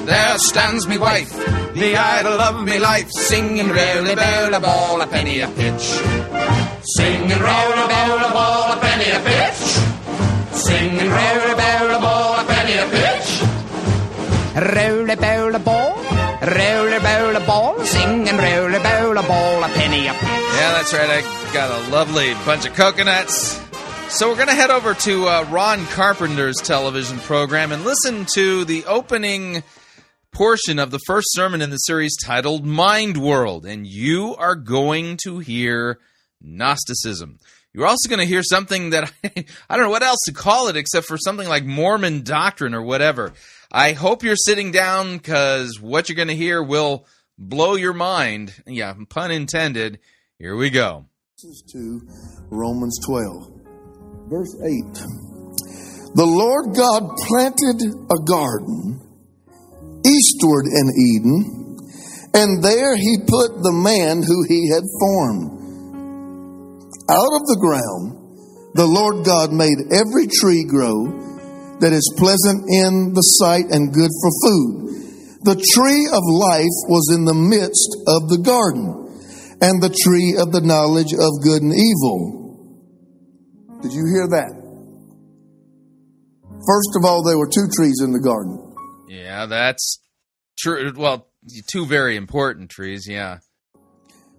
There stands me wife, the idol of me life, singing roly bowl a ball a penny a pitch. Singing roly bowl a ball a penny a pitch. Singing roly bowl a ball a penny a pitch. Roll a bowl a ball, roll a bowl a ball, sing and roll a bowl a ball a penny a pitch. Yeah, that's right. I got a lovely bunch of coconuts. So we're going to head over to uh, Ron Carpenter's television program and listen to the opening portion of the first sermon in the series titled Mind World. And you are going to hear Gnosticism. You're also going to hear something that (laughs) I, I don't know what else to call it except for something like Mormon doctrine or whatever. I hope you're sitting down because what you're going to hear will blow your mind. Yeah, pun intended. Here we go. To Romans 12, verse 8. The Lord God planted a garden eastward in Eden, and there he put the man who he had formed. Out of the ground, the Lord God made every tree grow that is pleasant in the sight and good for food. The tree of life was in the midst of the garden, and the tree of the knowledge of good and evil. Did you hear that? First of all, there were two trees in the garden. Yeah, that's true. Well, two very important trees, yeah.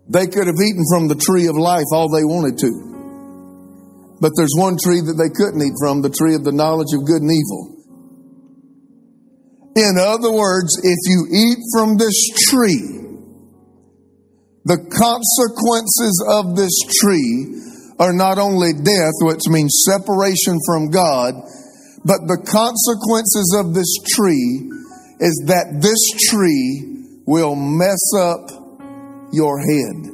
They could have eaten from the tree of life all they wanted to. But there's one tree that they couldn't eat from, the tree of the knowledge of good and evil. In other words, if you eat from this tree, the consequences of this tree are not only death, which means separation from God, but the consequences of this tree is that this tree will mess up your head.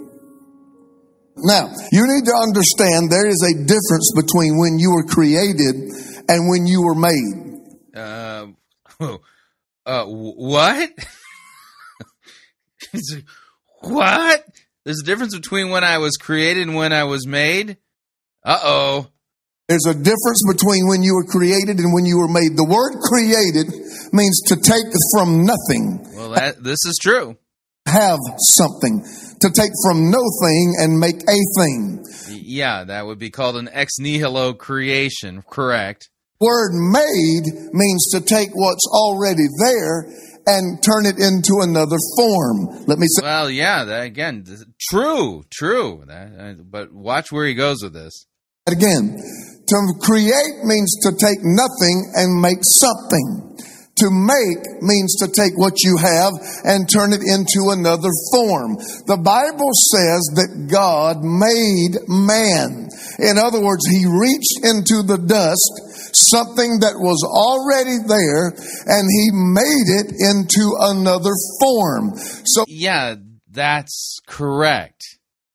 Now, you need to understand there is a difference between when you were created and when you were made. Uh, (laughs) uh what? (laughs) what? There's a difference between when I was created and when I was made? Uh oh. There's a difference between when you were created and when you were made. The word created means to take from nothing. Well, that, this is true. Have something. To take from no thing and make a thing. Yeah, that would be called an ex nihilo creation, correct? Word made means to take what's already there and turn it into another form. Let me say. Well, yeah, that, again, true, true. That, uh, but watch where he goes with this. Again, to create means to take nothing and make something. To make means to take what you have and turn it into another form. The Bible says that God made man. In other words, he reached into the dust, something that was already there, and he made it into another form. So, yeah, that's correct.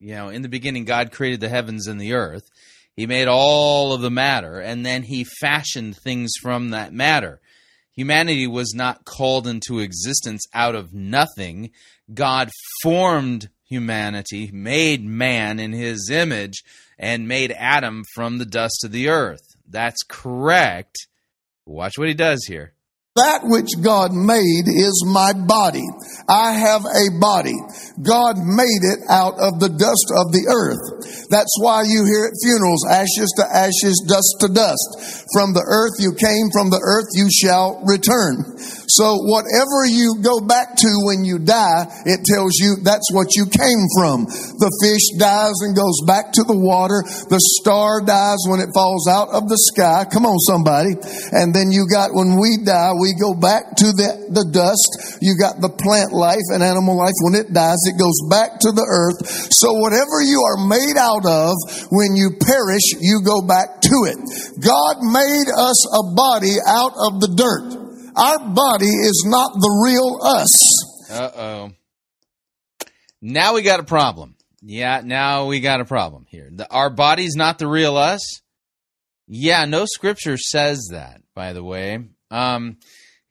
You know, in the beginning, God created the heavens and the earth. He made all of the matter, and then he fashioned things from that matter. Humanity was not called into existence out of nothing. God formed humanity, made man in his image, and made Adam from the dust of the earth. That's correct. Watch what he does here. That which God made is my body. I have a body. God made it out of the dust of the earth. That's why you hear at funerals, ashes to ashes, dust to dust. From the earth you came, from the earth you shall return. So whatever you go back to when you die, it tells you that's what you came from. The fish dies and goes back to the water. The star dies when it falls out of the sky. Come on, somebody. And then you got when we die, we go back to the, the dust. You got the plant life and animal life. When it dies, it goes back to the earth. So whatever you are made out of, when you perish, you go back to it. God made us a body out of the dirt. Our body is not the real us. Uh oh. Now we got a problem. Yeah, now we got a problem here. The, our body's not the real us. Yeah, no scripture says that, by the way. Um,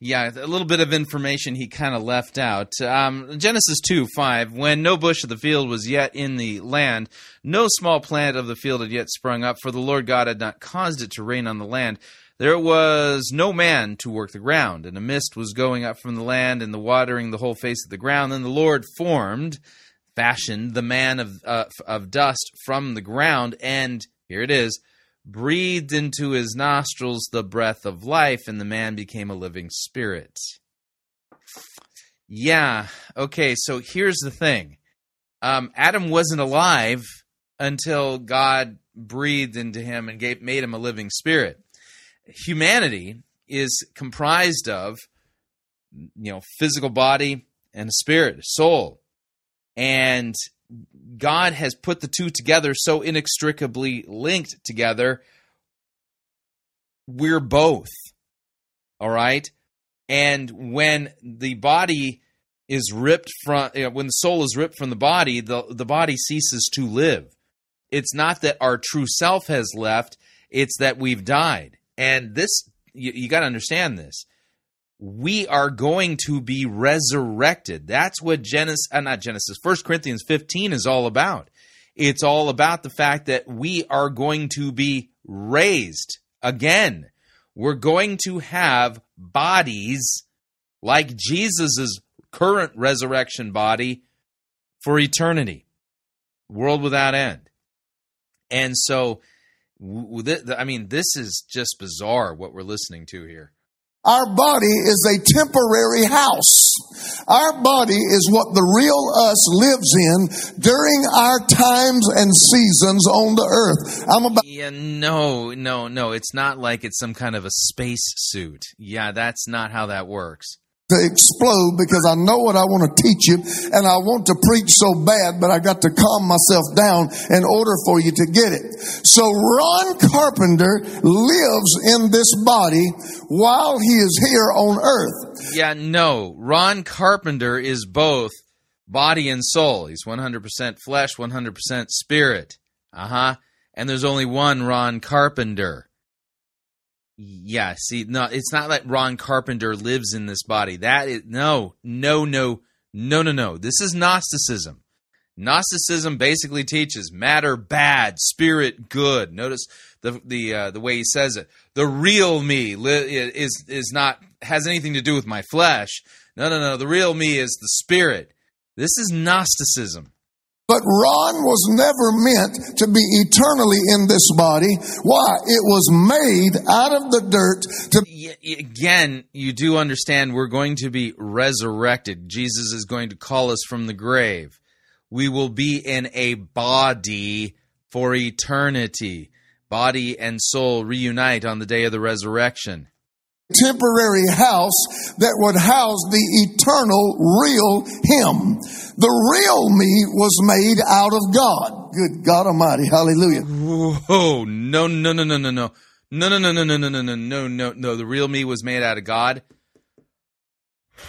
yeah, a little bit of information he kind of left out. Um, Genesis 2 5. When no bush of the field was yet in the land, no small plant of the field had yet sprung up, for the Lord God had not caused it to rain on the land. There was no man to work the ground, and a mist was going up from the land and the watering the whole face of the ground. Then the Lord formed, fashioned the man of, uh, of dust from the ground, and here it is breathed into his nostrils the breath of life, and the man became a living spirit. Yeah, okay, so here's the thing um, Adam wasn't alive until God breathed into him and gave, made him a living spirit. Humanity is comprised of, you know, physical body and a spirit, soul. And God has put the two together so inextricably linked together. We're both. All right? And when the body is ripped from when the soul is ripped from the body, the the body ceases to live. It's not that our true self has left, it's that we've died. And this you, you got to understand this we are going to be resurrected. That's what Genesis, uh, not Genesis, First Corinthians 15 is all about. It's all about the fact that we are going to be raised again. We're going to have bodies like Jesus's current resurrection body for eternity, world without end. And so, I mean, this is just bizarre what we're listening to here. Our body is a temporary house. Our body is what the real us lives in during our times and seasons on the earth. I'm about. Yeah, no, no, no. It's not like it's some kind of a space suit. Yeah, that's not how that works to explode because I know what I want to teach you and I want to preach so bad, but I got to calm myself down in order for you to get it. So Ron Carpenter lives in this body while he is here on earth. Yeah, no. Ron Carpenter is both body and soul. He's 100% flesh, 100% spirit. Uh huh. And there's only one Ron Carpenter. Yeah, see, no, it's not like Ron Carpenter lives in this body. That is no, no, no, no, no, no. This is Gnosticism. Gnosticism basically teaches matter bad, spirit good. Notice the the uh, the way he says it. The real me li- is is not has anything to do with my flesh. No, no, no. The real me is the spirit. This is Gnosticism. But Ron was never meant to be eternally in this body. Why? It was made out of the dirt to. Again, you do understand we're going to be resurrected. Jesus is going to call us from the grave. We will be in a body for eternity. Body and soul reunite on the day of the resurrection temporary house that would house the eternal real him. The real me was made out of God. Good God Almighty. Hallelujah. Oh, no, no, no, no, no, no. No, no, no, no, no, no, no, no, no, no, no. The real me was made out of God.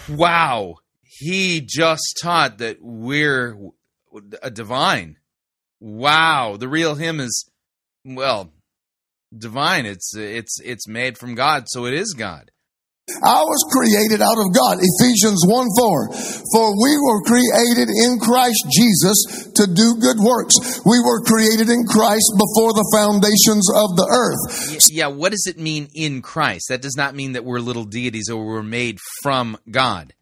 Wow. He just taught that we're a divine. Wow. The real him is, well, divine. It's it's it's made from God, so it is God. I was created out of God. Ephesians 1 4. For we were created in Christ Jesus to do good works. We were created in Christ before the foundations of the earth. Yeah, what does it mean in Christ? That does not mean that we're little deities or we're made from God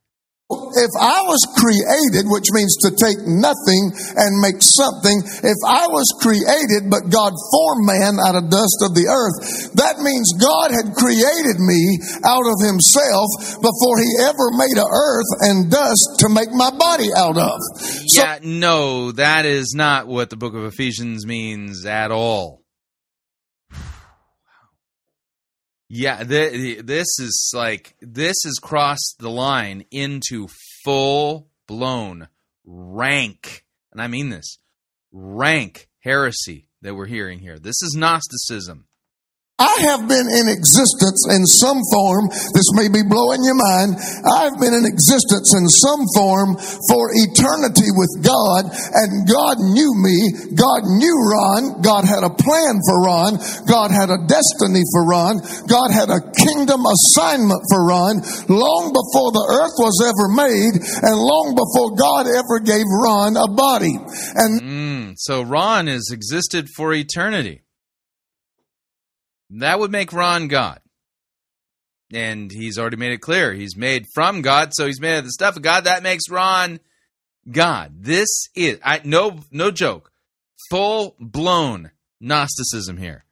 if I was created, which means to take nothing and make something, if I was created, but God formed man out of dust of the earth, that means God had created me out of himself before he ever made a earth and dust to make my body out of. So, yeah, no, that is not what the book of Ephesians means at all. Yeah, this is like this has crossed the line into full blown rank, and I mean this rank heresy that we're hearing here. This is Gnosticism. I have been in existence in some form. This may be blowing your mind. I've been in existence in some form for eternity with God, and God knew me. God knew Ron. God had a plan for Ron. God had a destiny for Ron. God had a kingdom assignment for Ron long before the earth was ever made and long before God ever gave Ron a body. And Mm, so Ron has existed for eternity. That would make Ron God. And he's already made it clear. He's made from God, so he's made of the stuff of God. That makes Ron God. This is I no no joke. Full blown Gnosticism here.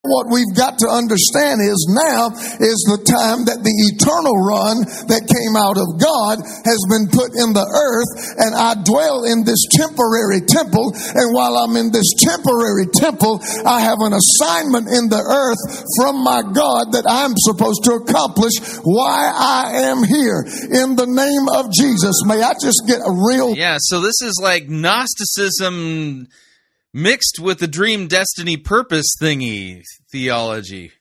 What we've got to understand is now is the time that the eternal Ron that came out of God has been put in the earth and I dwell in this temporary temple and while I'm in this temporary temple I have an assignment in the earth from my God that I'm supposed to accomplish why I am here. In the name of Jesus may I just get a real Yeah, so this is like Gnosticism mixed with the dream destiny purpose thingy theology.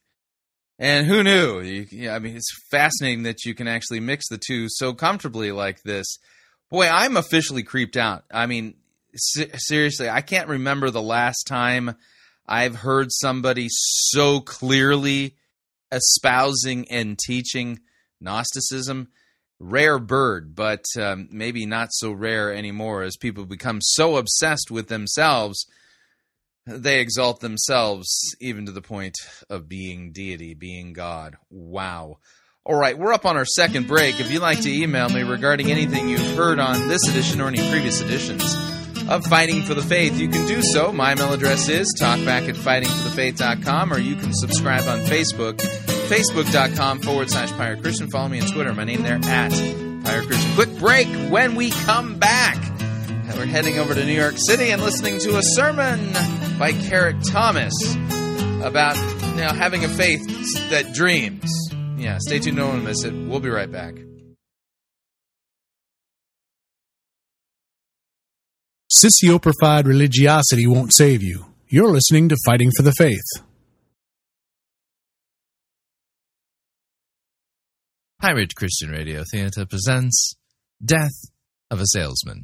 And who knew? You, yeah, I mean, it's fascinating that you can actually mix the two so comfortably like this. Boy, I'm officially creeped out. I mean, se- seriously, I can't remember the last time I've heard somebody so clearly espousing and teaching Gnosticism. Rare bird, but um, maybe not so rare anymore as people become so obsessed with themselves they exalt themselves even to the point of being deity, being God. Wow. All right, we're up on our second break. If you'd like to email me regarding anything you've heard on this edition or any previous editions of Fighting for the Faith, you can do so. My email address is talkback at fightingforthefaith.com, or you can subscribe on Facebook, facebook.com forward slash Pirate Christian. Follow me on Twitter. My name there at Pirate Christian. Quick break when we come back. We're heading over to New York City and listening to a sermon by Kerrick Thomas about you know, having a faith that dreams. Yeah, stay tuned, don't miss it. We'll be right back. Sissy-oprified religiosity won't save you. You're listening to Fighting for the Faith. Pirate Christian Radio Theater presents Death of a Salesman.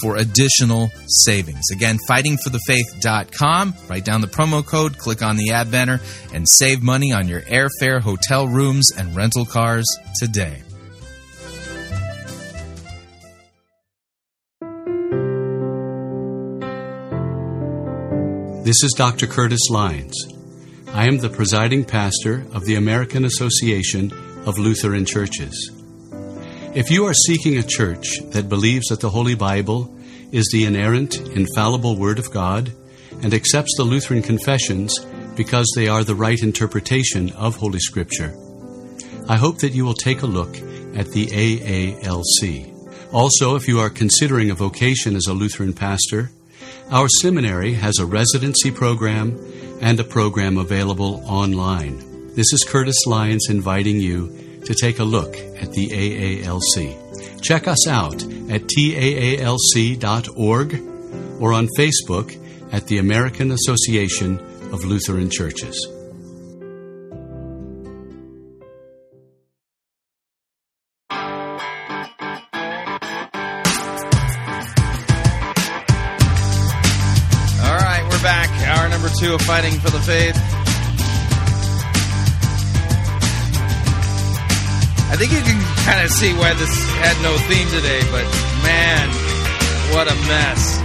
for additional savings. Again, fightingforthefaith.com. Write down the promo code, click on the ad banner, and save money on your airfare, hotel rooms, and rental cars today. This is Dr. Curtis Lyons. I am the presiding pastor of the American Association of Lutheran Churches. If you are seeking a church that believes that the Holy Bible is the inerrant, infallible Word of God and accepts the Lutheran confessions because they are the right interpretation of Holy Scripture, I hope that you will take a look at the AALC. Also, if you are considering a vocation as a Lutheran pastor, our seminary has a residency program and a program available online. This is Curtis Lyons inviting you to take a look at the AALC. Check us out at taalc.org or on Facebook at the American Association of Lutheran Churches. All right, we're back. Hour number two of Fighting for the Faith. Think you can kind of see why this had no theme today, but man, what a mess.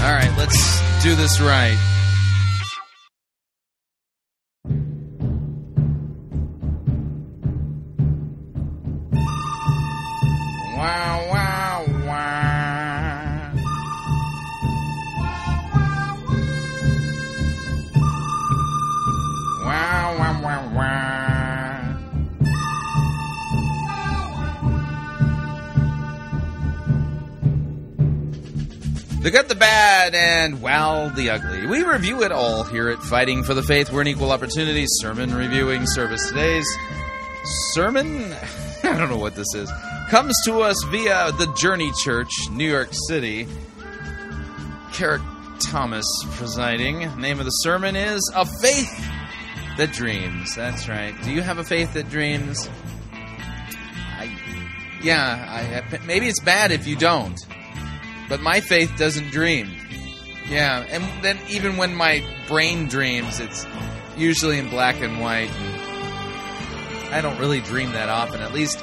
All right, let's do this right. And well, the ugly. We review it all here at Fighting for the Faith. We're an equal opportunity sermon reviewing service. Today's sermon, (laughs) I don't know what this is, comes to us via the Journey Church, New York City. Kerrick Thomas presiding. Name of the sermon is A Faith That Dreams. That's right. Do you have a faith that dreams? I, yeah, I, maybe it's bad if you don't. But my faith doesn't dream. Yeah, and then even when my brain dreams, it's usually in black and white. And I don't really dream that often, at least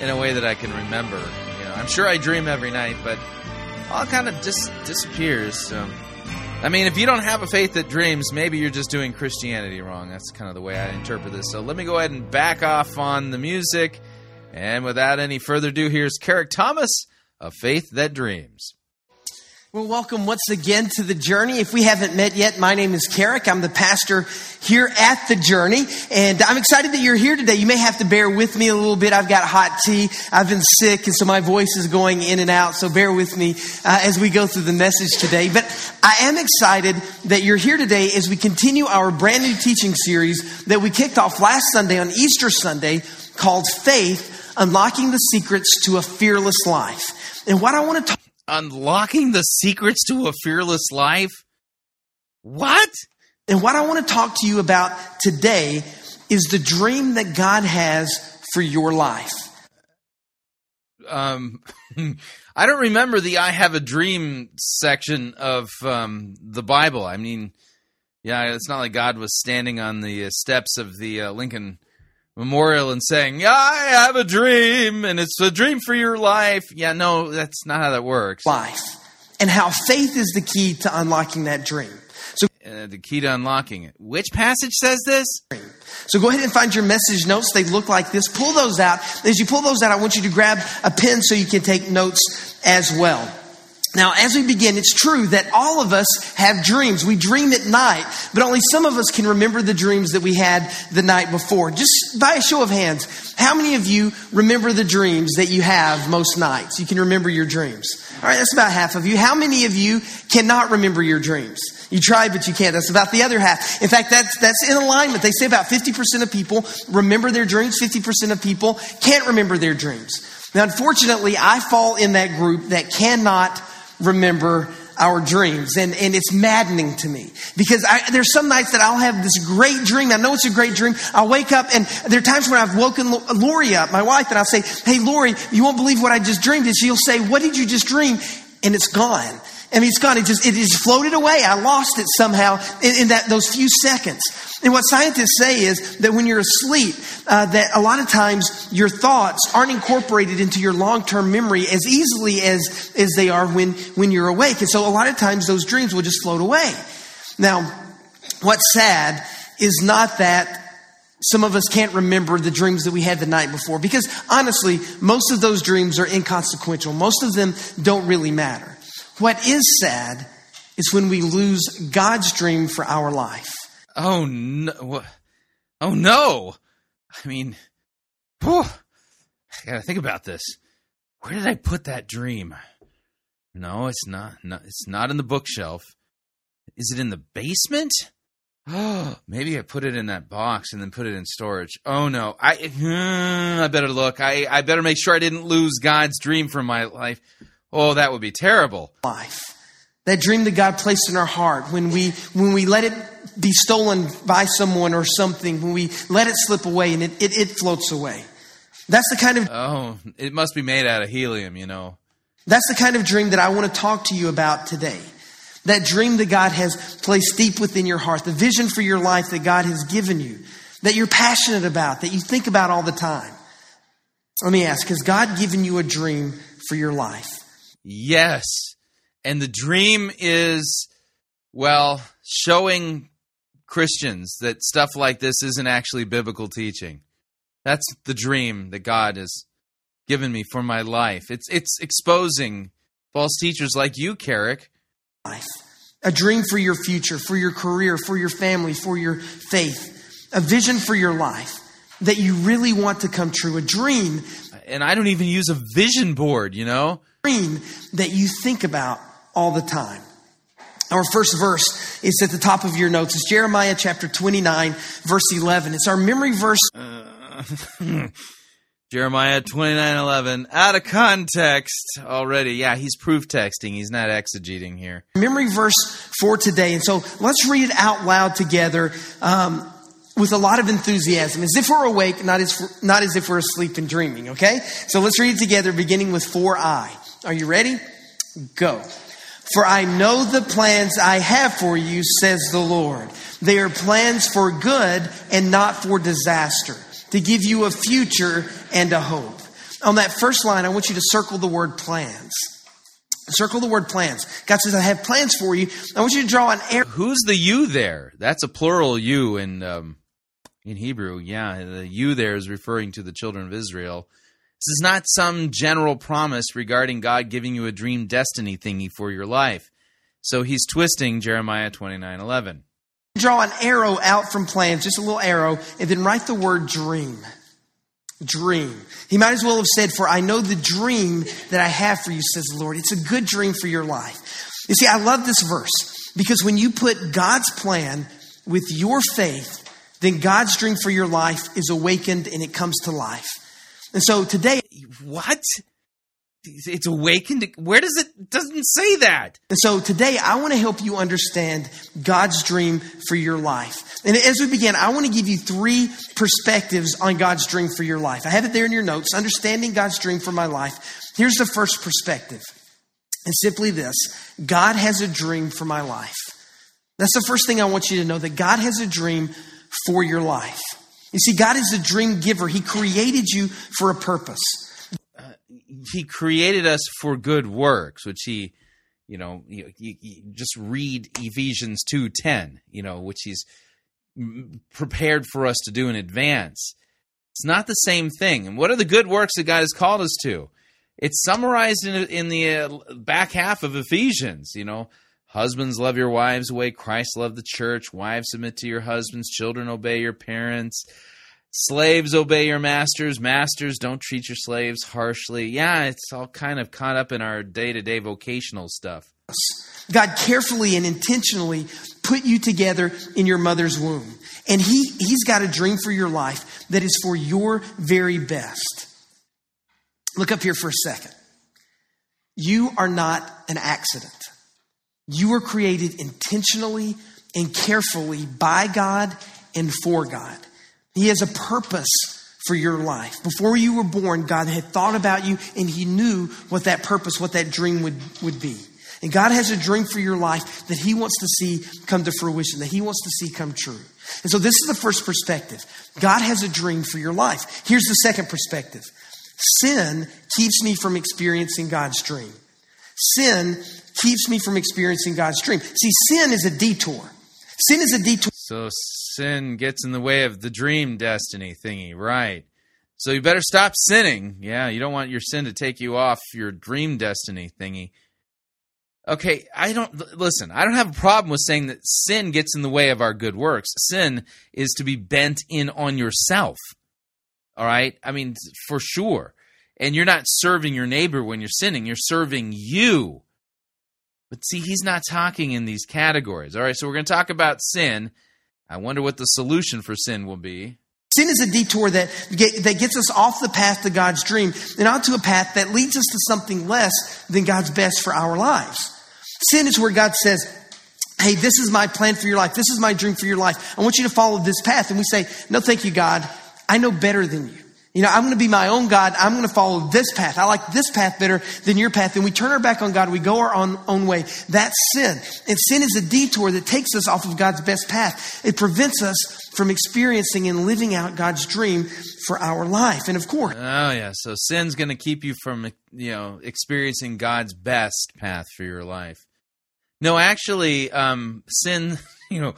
in a way that I can remember. You know, I'm sure I dream every night, but all kind of just disappears. So, I mean, if you don't have a faith that dreams, maybe you're just doing Christianity wrong. That's kind of the way I interpret this. So let me go ahead and back off on the music. And without any further ado, here's Kerrick Thomas, of Faith That Dreams. Well, welcome once again to the journey. If we haven't met yet, my name is Kerrick. I'm the pastor here at the journey, and I'm excited that you're here today. You may have to bear with me a little bit. I've got hot tea. I've been sick, and so my voice is going in and out. So bear with me uh, as we go through the message today. But I am excited that you're here today as we continue our brand new teaching series that we kicked off last Sunday on Easter Sunday called Faith: Unlocking the Secrets to a Fearless Life. And what I want to talk Unlocking the secrets to a fearless life? What? And what I want to talk to you about today is the dream that God has for your life. Um, (laughs) I don't remember the "I have a dream" section of um, the Bible. I mean, yeah, it's not like God was standing on the uh, steps of the uh, Lincoln Memorial and saying, "Yeah, I have a dream, and it's a dream for your life." Yeah, no, that's not how that works. Life, and how faith is the key to unlocking that dream. So, uh, the key to unlocking it. Which passage says this? So go ahead and find your message notes. They look like this. Pull those out. As you pull those out, I want you to grab a pen so you can take notes as well. Now, as we begin, it's true that all of us have dreams. We dream at night, but only some of us can remember the dreams that we had the night before. Just by a show of hands, how many of you remember the dreams that you have most nights? You can remember your dreams. All right, that's about half of you. How many of you cannot remember your dreams? You try, but you can't. That's about the other half. In fact, that's, that's in alignment. They say about 50% of people remember their dreams, 50% of people can't remember their dreams. Now, unfortunately, I fall in that group that cannot remember our dreams. And, and it's maddening to me because I, there's some nights that I'll have this great dream. I know it's a great dream. I'll wake up and there are times when I've woken Lori up, my wife, and I'll say, Hey, Lori, you won't believe what I just dreamed. And she'll say, What did you just dream? And it's gone. Mean, it's gone. It just, it just floated away. I lost it somehow in, in that, those few seconds. And what scientists say is that when you're asleep, uh, that a lot of times your thoughts aren't incorporated into your long-term memory as easily as, as they are when, when you're awake. And so a lot of times those dreams will just float away. Now, what's sad is not that some of us can't remember the dreams that we had the night before because honestly, most of those dreams are inconsequential. Most of them don't really matter. What is sad is when we lose God's dream for our life. Oh no! Oh no! I mean, whew, I gotta think about this. Where did I put that dream? No, it's not. No, it's not in the bookshelf. Is it in the basement? Oh, maybe I put it in that box and then put it in storage. Oh no, I hmm, I better look. I I better make sure I didn't lose God's dream for my life. Oh, that would be terrible. Life. That dream that God placed in our heart when we when we let it be stolen by someone or something, when we let it slip away and it, it, it floats away. That's the kind of Oh, it must be made out of helium, you know. that's the kind of dream that I want to talk to you about today. That dream that God has placed deep within your heart, the vision for your life that God has given you, that you're passionate about, that you think about all the time. Let me ask, has God given you a dream for your life? Yes. And the dream is, well, showing Christians that stuff like this isn't actually biblical teaching. That's the dream that God has given me for my life. It's it's exposing false teachers like you, Kerrick. Life. A dream for your future, for your career, for your family, for your faith. A vision for your life that you really want to come true. A dream And I don't even use a vision board, you know? Dream that you think about all the time. Our first verse is at the top of your notes. It's Jeremiah chapter 29, verse 11. It's our memory verse. (laughs) Jeremiah 29:11 out of context already. Yeah, he's proof texting. He's not exegeting here. memory verse for today. And so let's read it out loud together um, with a lot of enthusiasm, as if we're awake, not as, not as if we're asleep and dreaming, okay? So let's read it together, beginning with 4I. Are you ready? Go. For I know the plans I have for you, says the Lord. They are plans for good and not for disaster, to give you a future and a hope. On that first line, I want you to circle the word plans. Circle the word plans. God says, I have plans for you. I want you to draw an arrow. Who's the you there? That's a plural you in um, in Hebrew. Yeah, the you there is referring to the children of Israel. This is not some general promise regarding God giving you a dream destiny thingy for your life. So he's twisting Jeremiah 29:11. Draw an arrow out from plans, just a little arrow, and then write the word dream. Dream. He might as well have said, For I know the dream that I have for you, says the Lord. It's a good dream for your life. You see, I love this verse because when you put God's plan with your faith, then God's dream for your life is awakened and it comes to life. And so today, What? It's awakened. Where does it it doesn't say that? And so today, I want to help you understand God's dream for your life. And as we begin, I want to give you three perspectives on God's dream for your life. I have it there in your notes Understanding God's dream for my life. Here's the first perspective. And simply this God has a dream for my life. That's the first thing I want you to know that God has a dream for your life. You see, God is a dream giver, He created you for a purpose. He created us for good works, which he, you know, you, you, you just read Ephesians 2:10, you know, which he's prepared for us to do in advance. It's not the same thing. And what are the good works that God has called us to? It's summarized in in the uh, back half of Ephesians, you know, Husbands, love your wives the way Christ loved the church. Wives, submit to your husbands. Children, obey your parents. Slaves, obey your masters. Masters, don't treat your slaves harshly. Yeah, it's all kind of caught up in our day to day vocational stuff. God carefully and intentionally put you together in your mother's womb. And he, He's got a dream for your life that is for your very best. Look up here for a second. You are not an accident. You were created intentionally and carefully by God and for God. He has a purpose for your life. Before you were born, God had thought about you and He knew what that purpose, what that dream would, would be. And God has a dream for your life that He wants to see come to fruition, that He wants to see come true. And so this is the first perspective. God has a dream for your life. Here's the second perspective sin keeps me from experiencing God's dream. Sin keeps me from experiencing God's dream. See, sin is a detour. Sin is a detour. So sin gets in the way of the dream destiny thingy, right? So you better stop sinning. Yeah, you don't want your sin to take you off your dream destiny thingy. Okay, I don't listen. I don't have a problem with saying that sin gets in the way of our good works. Sin is to be bent in on yourself. All right? I mean, for sure. And you're not serving your neighbor when you're sinning, you're serving you. But see, he's not talking in these categories. All right, so we're going to talk about sin. I wonder what the solution for sin will be. Sin is a detour that, get, that gets us off the path to God's dream and onto a path that leads us to something less than God's best for our lives. Sin is where God says, Hey, this is my plan for your life. This is my dream for your life. I want you to follow this path. And we say, No, thank you, God. I know better than you. You know, I'm going to be my own God. I'm going to follow this path. I like this path better than your path. And we turn our back on God. We go our own, own way. That's sin. And sin is a detour that takes us off of God's best path. It prevents us from experiencing and living out God's dream for our life. And of course, Oh yeah, so sin's going to keep you from you know experiencing God's best path for your life. No, actually, um, sin, (laughs) you know,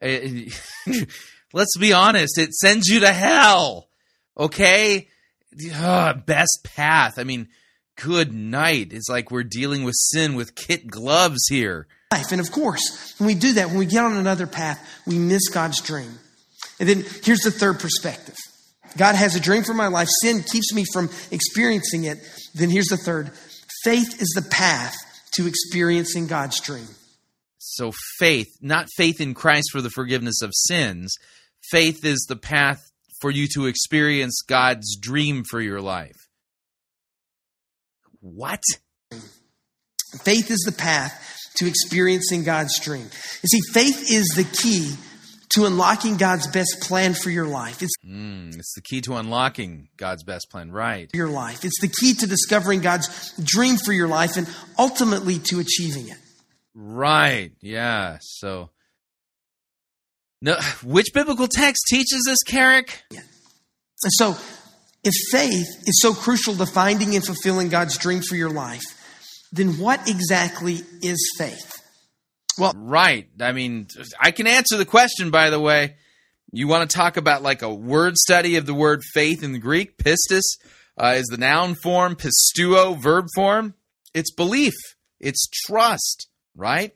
eh, (laughs) let's be honest, it sends you to hell. Okay, Ugh, best path. I mean, good night. It's like we're dealing with sin with kit gloves here. life. And of course, when we do that, when we get on another path, we miss God's dream. And then here's the third perspective God has a dream for my life. Sin keeps me from experiencing it. Then here's the third faith is the path to experiencing God's dream. So faith, not faith in Christ for the forgiveness of sins, faith is the path for you to experience God's dream for your life. What? Faith is the path to experiencing God's dream. You see, faith is the key to unlocking God's best plan for your life. It's Mm, it's the key to unlocking God's best plan, right? your life. It's the key to discovering God's dream for your life and ultimately to achieving it. Right. Yeah. So no which biblical text teaches this, Kerrick? And so, if faith is so crucial to finding and fulfilling God's dream for your life, then what exactly is faith? Well, right. I mean, I can answer the question by the way. You want to talk about like a word study of the word faith in the Greek? Pistis uh, is the noun form, pisteuo verb form. It's belief. It's trust, right?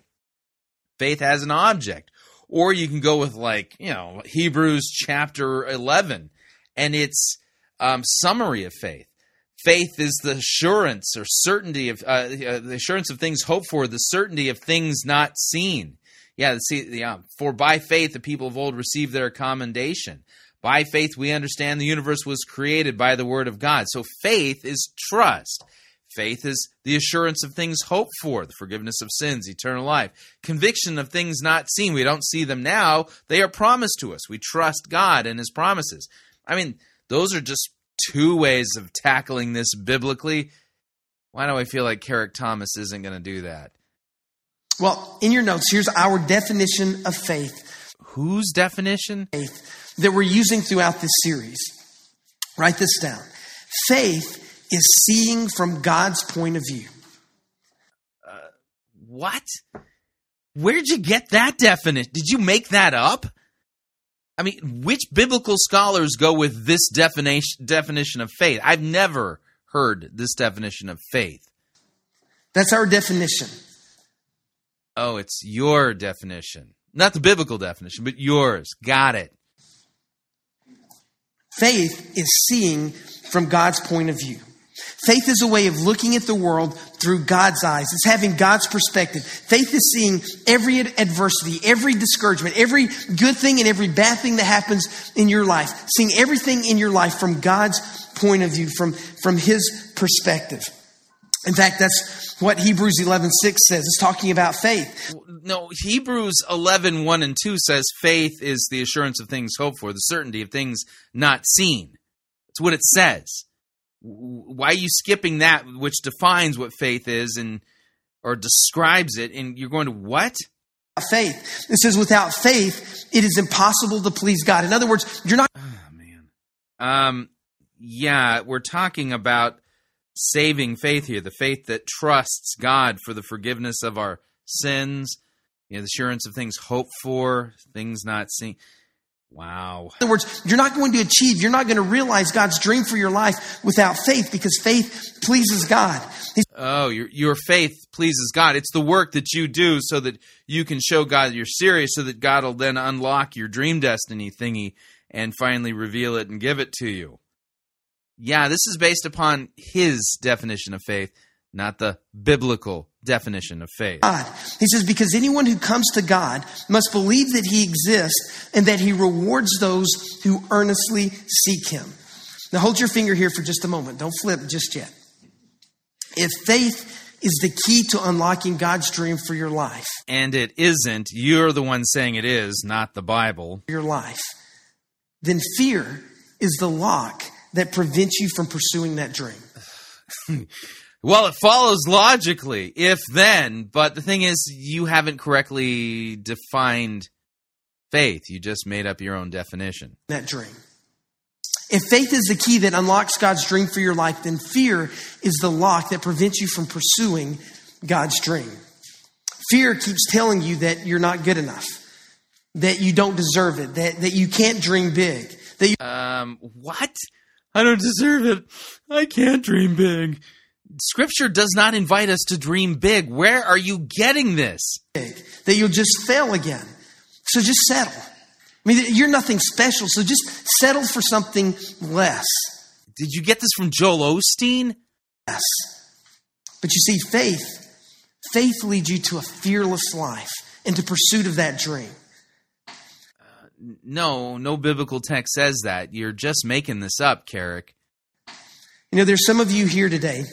Faith has an object. Or you can go with like, you know, Hebrews chapter 11 and its um, summary of faith. Faith is the assurance or certainty of uh, uh, the assurance of things hoped for, the certainty of things not seen. Yeah, see, yeah. For by faith the people of old received their commendation. By faith we understand the universe was created by the word of God. So faith is trust. Faith is the assurance of things hoped for, the forgiveness of sins, eternal life, conviction of things not seen. We don't see them now. They are promised to us. We trust God and his promises. I mean, those are just two ways of tackling this biblically. Why do I feel like Kerrick Thomas isn't going to do that? Well, in your notes, here's our definition of faith. Whose definition? Faith that we're using throughout this series. Write this down. Faith is seeing from God's point of view. Uh, what? Where'd you get that definition? Did you make that up? I mean, which biblical scholars go with this definition definition of faith? I've never heard this definition of faith. That's our definition. Oh, it's your definition. Not the biblical definition, but yours. Got it. Faith is seeing from God's point of view. Faith is a way of looking at the world through God's eyes. It's having God's perspective. Faith is seeing every adversity, every discouragement, every good thing and every bad thing that happens in your life. Seeing everything in your life from God's point of view, from, from His perspective. In fact, that's what Hebrews 11 6 says. It's talking about faith. No, Hebrews 11, 1 and 2 says faith is the assurance of things hoped for, the certainty of things not seen. That's what it says. Why are you skipping that, which defines what faith is and or describes it, and you're going to what? Faith. It says, without faith, it is impossible to please God. In other words, you're not. Man. Um, yeah, we're talking about saving faith here, the faith that trusts God for the forgiveness of our sins, you know, the assurance of things hoped for, things not seen. Wow. In other words, you're not going to achieve, you're not going to realize God's dream for your life without faith because faith pleases God. He's Oh, your your faith pleases God. It's the work that you do so that you can show God you're serious, so that God will then unlock your dream destiny thingy and finally reveal it and give it to you. Yeah, this is based upon his definition of faith, not the biblical definition of faith. God. He says, because anyone who comes to God must believe that He exists and that He rewards those who earnestly seek Him. Now hold your finger here for just a moment. Don't flip just yet. If faith is the key to unlocking God's dream for your life, And it isn't. You're the one saying it is, not the Bible. your life, then fear is the lock that prevents you from pursuing that dream? (laughs) Well, it follows logically, if then, but the thing is, you haven't correctly defined faith. You just made up your own definition. That dream. If faith is the key that unlocks God's dream for your life, then fear is the lock that prevents you from pursuing God's dream. Fear keeps telling you that you're not good enough, that you don't deserve it, that, that you can't dream big. That you- Um, what? I don't deserve it. I can't dream big. Scripture does not invite us to dream big. Where are you getting this? that you'll just fail again. So just settle. I mean, you're nothing special, so just settle for something less. Did you get this from Joel Osteen? Yes. But you see, faith, faith leads you to a fearless life and to pursuit of that dream. Uh, no, no biblical text says that. You're just making this up, Kerrick. You know, there's some of you here today.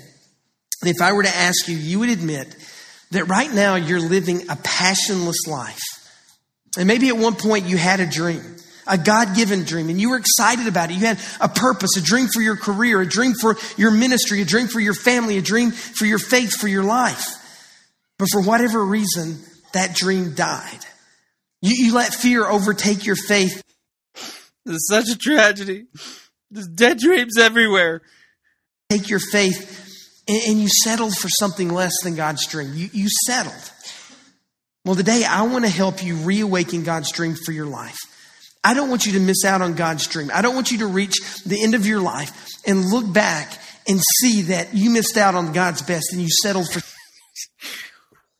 If I were to ask you, you would admit that right now you're living a passionless life. And maybe at one point you had a dream, a God given dream, and you were excited about it. You had a purpose, a dream for your career, a dream for your ministry, a dream for your family, a dream for your faith, for your life. But for whatever reason, that dream died. You, you let fear overtake your faith. This is such a tragedy. There's dead dreams everywhere. Take your faith, and, and you settled for something less than God's dream. You, you settled. Well, today I want to help you reawaken God's dream for your life. I don't want you to miss out on God's dream. I don't want you to reach the end of your life and look back and see that you missed out on God's best and you settled for.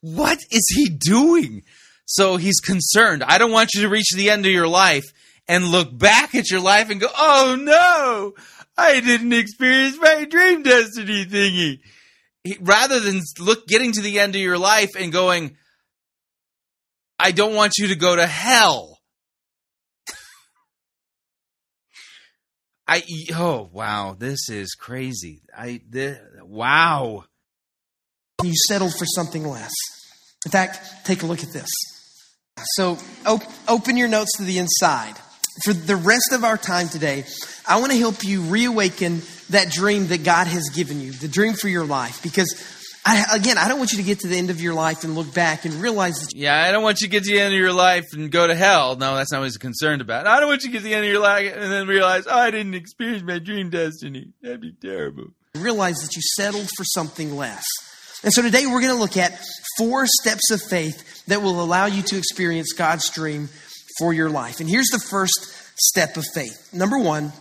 What is he doing? So he's concerned. I don't want you to reach the end of your life and look back at your life and go, oh no, I didn't experience my dream destiny thingy. He, rather than look getting to the end of your life and going, I don't want you to go to hell. (laughs) I oh wow, this is crazy. I this, wow. You settled for something less. In fact, take a look at this. So op- open your notes to the inside. For the rest of our time today, I want to help you reawaken that dream that God has given you, the dream for your life. Because, I, again, I don't want you to get to the end of your life and look back and realize that. Yeah, I don't want you to get to the end of your life and go to hell. No, that's not what he's concerned about. I don't want you to get to the end of your life and then realize, oh, I didn't experience my dream destiny. That'd be terrible. Realize that you settled for something less. And so today we're going to look at four steps of faith that will allow you to experience God's dream for your life. And here's the first step of faith. Number one,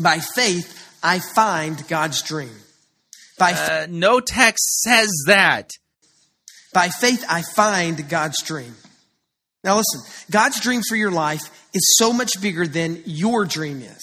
by faith, I find God's dream. By uh, no text says that. By faith, I find God's dream. Now, listen, God's dream for your life is so much bigger than your dream is.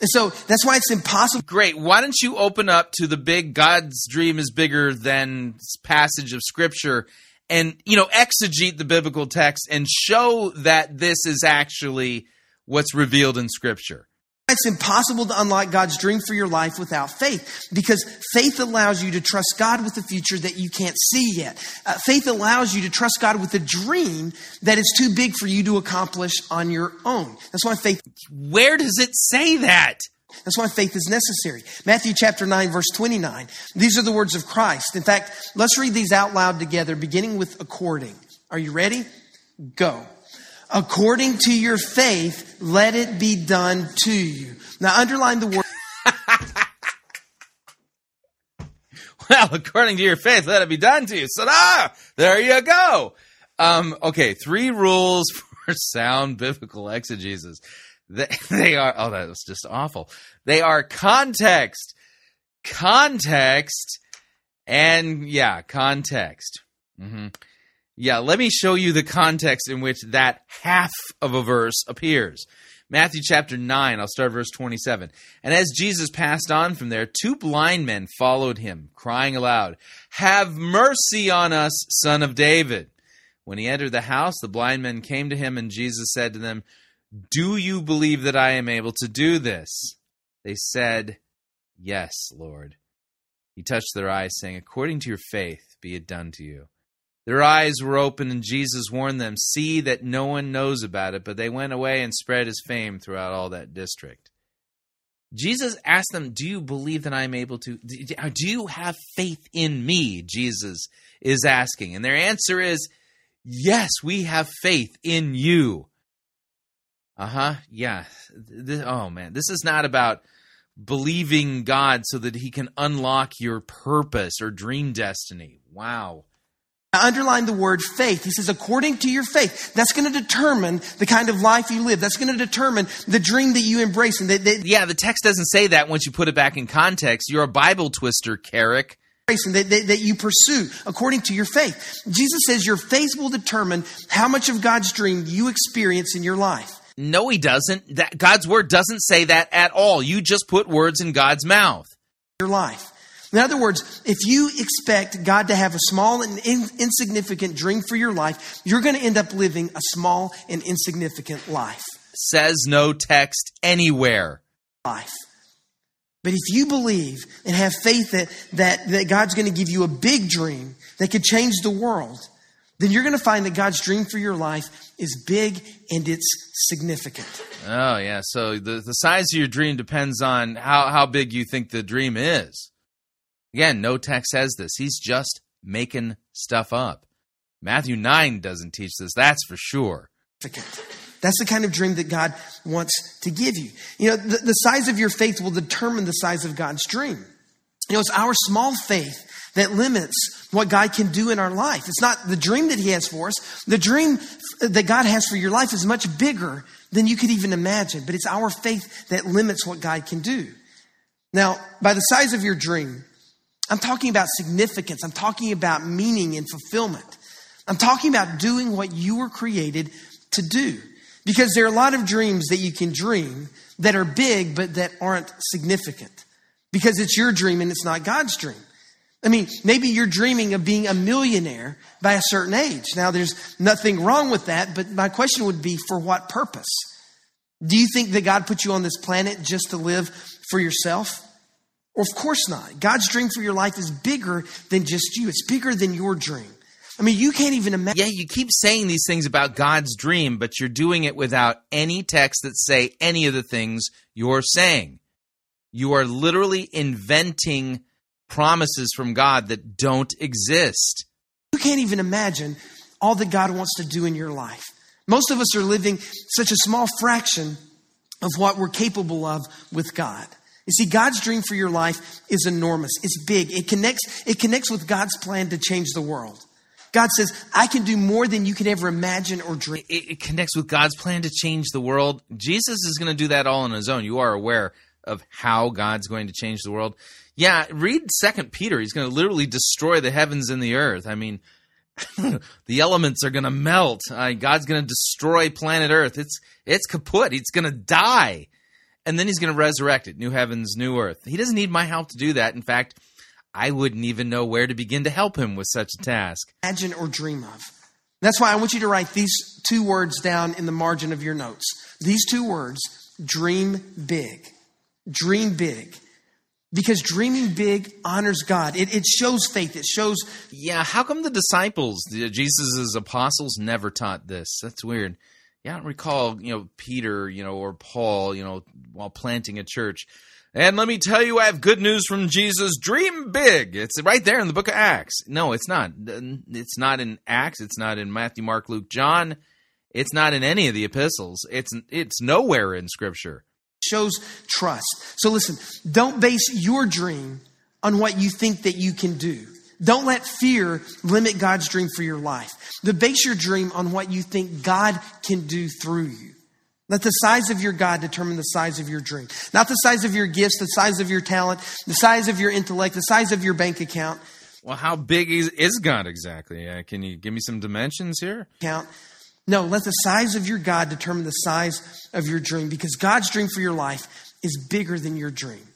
And so that's why it's impossible. Great. Why don't you open up to the big God's dream is bigger than passage of scripture and, you know, exegete the biblical text and show that this is actually what's revealed in scripture. It's impossible to unlock God's dream for your life without faith because faith allows you to trust God with a future that you can't see yet. Uh, faith allows you to trust God with a dream that is too big for you to accomplish on your own. That's why faith. Where does it say that? That's why faith is necessary. Matthew chapter 9, verse 29. These are the words of Christ. In fact, let's read these out loud together, beginning with according. Are you ready? Go. According to your faith, let it be done to you. Now, underline the word. (laughs) well, according to your faith, let it be done to you. Ah, there you go. Um, okay, three rules (laughs) for sound biblical exegesis. They, (laughs) they are, oh, that was just awful. They are context, context, and yeah, context. Mm-hmm. Yeah, let me show you the context in which that half of a verse appears. Matthew chapter 9, I'll start verse 27. And as Jesus passed on from there, two blind men followed him, crying aloud, Have mercy on us, son of David. When he entered the house, the blind men came to him, and Jesus said to them, Do you believe that I am able to do this? They said, Yes, Lord. He touched their eyes, saying, According to your faith, be it done to you. Their eyes were open, and Jesus warned them, See that no one knows about it. But they went away and spread his fame throughout all that district. Jesus asked them, Do you believe that I'm able to? Do you have faith in me? Jesus is asking. And their answer is, Yes, we have faith in you. Uh huh. Yeah. This, oh, man. This is not about believing God so that he can unlock your purpose or dream destiny. Wow. I underline the word faith. He says, according to your faith. That's going to determine the kind of life you live. That's going to determine the dream that you embrace. And that, that, yeah, the text doesn't say that once you put it back in context. You're a Bible twister, Kerrick. That, that, that you pursue according to your faith. Jesus says your faith will determine how much of God's dream you experience in your life. No, he doesn't. That God's word doesn't say that at all. You just put words in God's mouth. Your life. In other words, if you expect God to have a small and in, insignificant dream for your life, you're going to end up living a small and insignificant life. Says no text anywhere. Life. But if you believe and have faith that, that, that God's going to give you a big dream that could change the world, then you're going to find that God's dream for your life is big and it's significant. Oh, yeah. So the, the size of your dream depends on how, how big you think the dream is. Again, no text says this. He's just making stuff up. Matthew 9 doesn't teach this, that's for sure. That's the kind of dream that God wants to give you. You know, the, the size of your faith will determine the size of God's dream. You know, it's our small faith that limits what God can do in our life. It's not the dream that He has for us. The dream that God has for your life is much bigger than you could even imagine, but it's our faith that limits what God can do. Now, by the size of your dream, I'm talking about significance. I'm talking about meaning and fulfillment. I'm talking about doing what you were created to do. Because there are a lot of dreams that you can dream that are big but that aren't significant. Because it's your dream and it's not God's dream. I mean, maybe you're dreaming of being a millionaire by a certain age. Now, there's nothing wrong with that, but my question would be for what purpose? Do you think that God put you on this planet just to live for yourself? Of course not. God's dream for your life is bigger than just you, it's bigger than your dream. I mean, you can't even imagine. Yeah, you keep saying these things about God's dream, but you're doing it without any text that say any of the things you're saying. You are literally inventing promises from God that don't exist. You can't even imagine all that God wants to do in your life. Most of us are living such a small fraction of what we're capable of with God. You see, God's dream for your life is enormous. It's big. It connects, it connects with God's plan to change the world. God says, I can do more than you could ever imagine or dream. It, it connects with God's plan to change the world. Jesus is going to do that all on his own. You are aware of how God's going to change the world. Yeah, read Second Peter. He's going to literally destroy the heavens and the earth. I mean, (laughs) the elements are going to melt. Uh, God's going to destroy planet Earth. It's it's kaput. It's going to die and then he's going to resurrect it new heavens, new earth. He doesn't need my help to do that. In fact, I wouldn't even know where to begin to help him with such a task. Imagine or dream of. That's why I want you to write these two words down in the margin of your notes. These two words dream big. Dream big. Because dreaming big honors God. It, it shows faith. It shows. Yeah, how come the disciples, Jesus' apostles, never taught this? That's weird. Yeah, I don't recall, you know, Peter, you know, or Paul, you know, while planting a church. And let me tell you, I have good news from Jesus. Dream big. It's right there in the book of Acts. No, it's not. It's not in Acts. It's not in Matthew, Mark, Luke, John. It's not in any of the epistles. It's it's nowhere in Scripture. Shows trust. So listen, don't base your dream on what you think that you can do. Don't let fear limit God's dream for your life. But base your dream on what you think God can do through you. Let the size of your God determine the size of your dream. Not the size of your gifts, the size of your talent, the size of your intellect, the size of your bank account. Well, how big is, is God exactly? Uh, can you give me some dimensions here? Count. No, let the size of your God determine the size of your dream because God's dream for your life is bigger than your dream.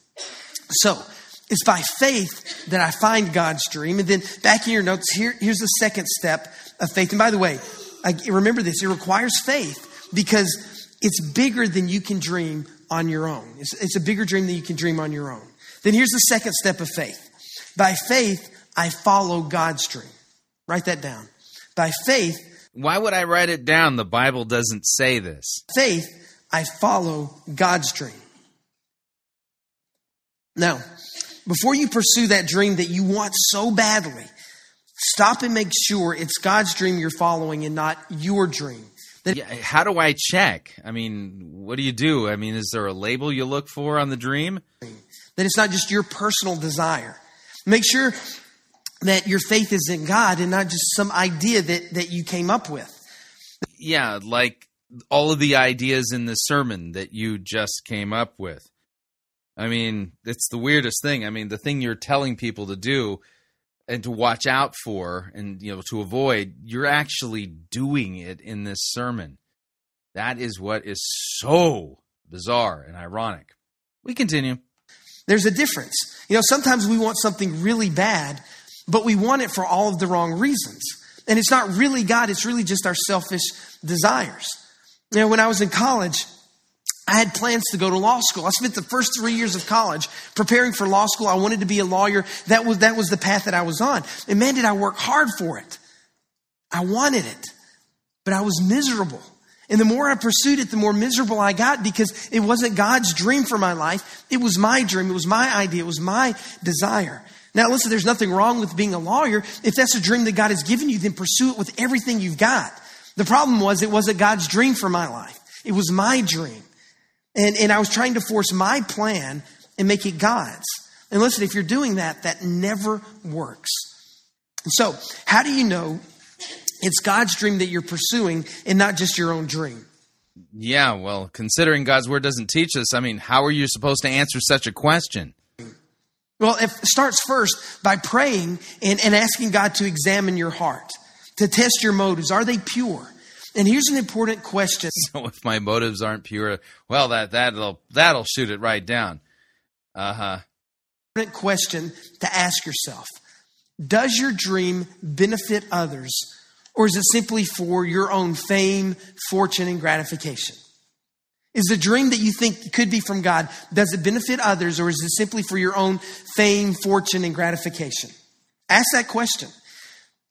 So, it's by faith that I find God's dream. And then back in your notes, here, here's the second step of faith. And by the way, I, remember this it requires faith because it's bigger than you can dream on your own. It's, it's a bigger dream than you can dream on your own. Then here's the second step of faith. By faith, I follow God's dream. Write that down. By faith. Why would I write it down? The Bible doesn't say this. Faith, I follow God's dream. Now, before you pursue that dream that you want so badly, stop and make sure it's God's dream you're following and not your dream. That Yeah, how do I check? I mean, what do you do? I mean, is there a label you look for on the dream? that it's not just your personal desire. Make sure that your faith is in God and not just some idea that, that you came up with. Yeah, like all of the ideas in the sermon that you just came up with. I mean, it's the weirdest thing. I mean, the thing you're telling people to do and to watch out for and you know to avoid, you're actually doing it in this sermon. That is what is so bizarre and ironic. We continue. There's a difference. You know, sometimes we want something really bad, but we want it for all of the wrong reasons. And it's not really God, it's really just our selfish desires. You know, when I was in college, I had plans to go to law school. I spent the first three years of college preparing for law school. I wanted to be a lawyer. That was, that was the path that I was on. And man, did I work hard for it. I wanted it, but I was miserable. And the more I pursued it, the more miserable I got because it wasn't God's dream for my life. It was my dream. It was my idea. It was my desire. Now, listen, there's nothing wrong with being a lawyer. If that's a dream that God has given you, then pursue it with everything you've got. The problem was it wasn't God's dream for my life. It was my dream. And, and I was trying to force my plan and make it God's. And listen, if you're doing that, that never works. So, how do you know it's God's dream that you're pursuing and not just your own dream? Yeah, well, considering God's word doesn't teach us, I mean, how are you supposed to answer such a question? Well, it starts first by praying and, and asking God to examine your heart, to test your motives. Are they pure? And here's an important question. (laughs) So if my motives aren't pure, well, that that'll that'll shoot it right down. Uh huh. Important question to ask yourself: Does your dream benefit others, or is it simply for your own fame, fortune, and gratification? Is the dream that you think could be from God, does it benefit others, or is it simply for your own fame, fortune, and gratification? Ask that question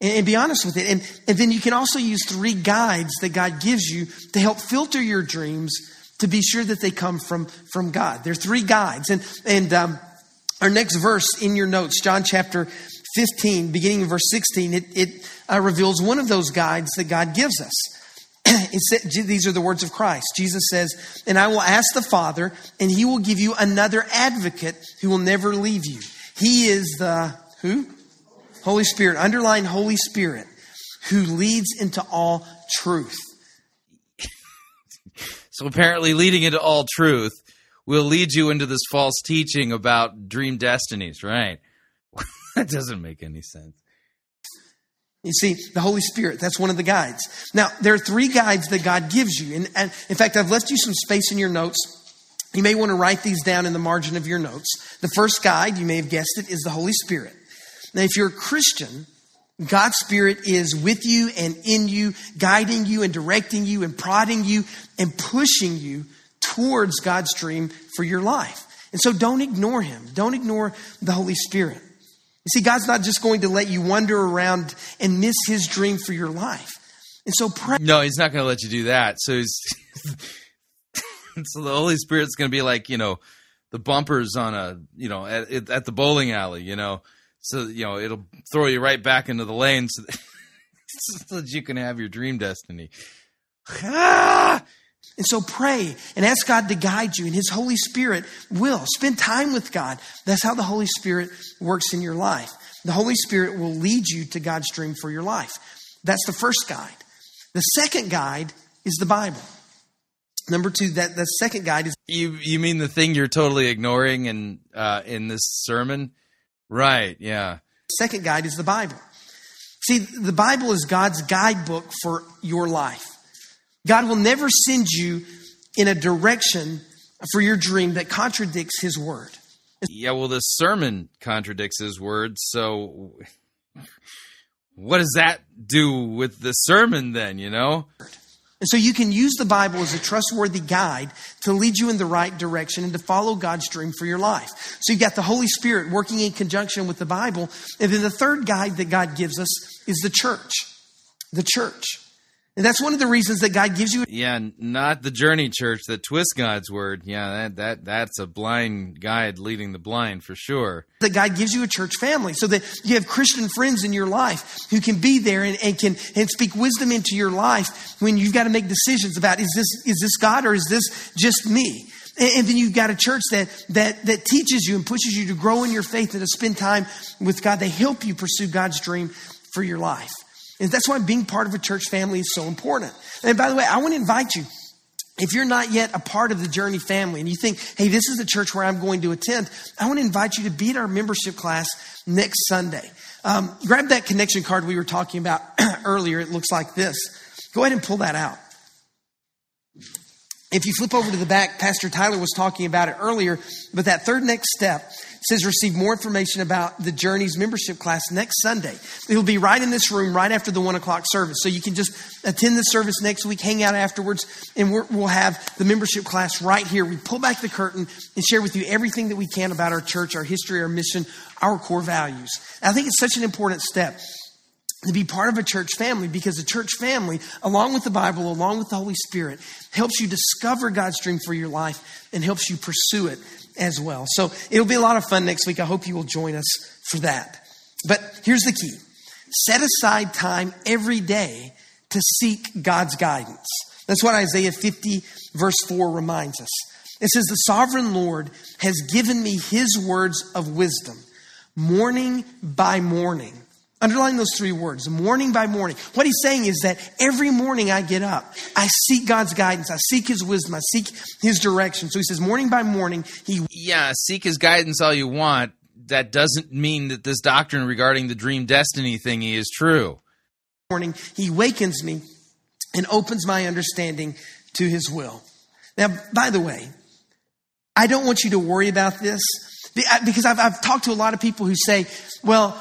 and, and be honest with it. And, and then you can also use three guides that God gives you to help filter your dreams to be sure that they come from, from God. There are three guides. And, and um, our next verse in your notes, John chapter 15, beginning in verse 16, it, it uh, reveals one of those guides that God gives us. (clears throat) said, these are the words of Christ. Jesus says, And I will ask the Father, and he will give you another advocate who will never leave you. He is the who? Holy Spirit. Underline Holy Spirit, who leads into all truth. (laughs) So apparently, leading into all truth will lead you into this false teaching about dream destinies, right? (laughs) that doesn't make any sense. You see, the Holy Spirit, that's one of the guides. Now, there are three guides that God gives you. And, and, in fact, I've left you some space in your notes. You may want to write these down in the margin of your notes. The first guide, you may have guessed it, is the Holy Spirit. Now, if you're a Christian, God's Spirit is with you and in you, guiding you and directing you and prodding you and pushing you towards God's dream for your life. And so don't ignore Him. Don't ignore the Holy Spirit. You see, God's not just going to let you wander around and miss His dream for your life. And so pray. No, He's not going to let you do that. So He's. (laughs) so the Holy Spirit's going to be like, you know, the bumpers on a, you know, at, at the bowling alley, you know so you know it'll throw you right back into the lane so that, (laughs) so that you can have your dream destiny. (laughs) Ah! And so pray and ask God to guide you, and His Holy Spirit will. Spend time with God. That's how the Holy Spirit works in your life. The Holy Spirit will lead you to God's dream for your life. That's the first guide. The second guide is the Bible. Number two, that the second guide is you. You mean the thing you're totally ignoring in uh, in this sermon? Right, yeah. Second guide is the Bible. See, the Bible is God's guidebook for your life. God will never send you in a direction for your dream that contradicts His word. Yeah, well, this sermon contradicts His word, so what does that do with the sermon then, you know? And so you can use the Bible as a trustworthy guide to lead you in the right direction and to follow God's dream for your life. So you've got the Holy Spirit working in conjunction with the Bible. And then the third guide that God gives us is the church. The church. And that's one of the reasons that God gives you Yeah, not the Journey Church that twists God's word. Yeah, that that that's a blind guide leading the blind for sure. that God gives you a church family so that you have Christian friends in your life who can be there and, and can and speak wisdom into your life when you've got to make decisions about is this is this God or is this just me? And, and then you've got a church that that that teaches you and pushes you to grow in your faith and to spend time with God. They help you pursue God's dream for your life. And that's why being part of a church family is so important. And by the way, I want to invite you if you're not yet a part of the Journey family and you think, hey, this is the church where I'm going to attend, I want to invite you to be at our membership class next Sunday. Um, grab that connection card we were talking about (clears throat) earlier. It looks like this. Go ahead and pull that out. If you flip over to the back, Pastor Tyler was talking about it earlier, but that third next step says receive more information about the Journeys membership class next Sunday. It'll be right in this room right after the one o'clock service. So you can just attend the service next week, hang out afterwards, and we're, we'll have the membership class right here. We pull back the curtain and share with you everything that we can about our church, our history, our mission, our core values. I think it's such an important step to be part of a church family because a church family, along with the Bible, along with the Holy Spirit, helps you discover God's dream for your life and helps you pursue it as well. So it'll be a lot of fun next week. I hope you will join us for that. But here's the key set aside time every day to seek God's guidance. That's what Isaiah 50, verse 4 reminds us. It says, The sovereign Lord has given me his words of wisdom, morning by morning. Underline those three words, morning by morning. What he's saying is that every morning I get up, I seek God's guidance, I seek his wisdom, I seek his direction. So he says, morning by morning, he Yeah, seek his guidance all you want. That doesn't mean that this doctrine regarding the dream destiny thingy is true. morning, he wakens me and opens my understanding to his will. Now, by the way, I don't want you to worry about this because I've, I've talked to a lot of people who say, well,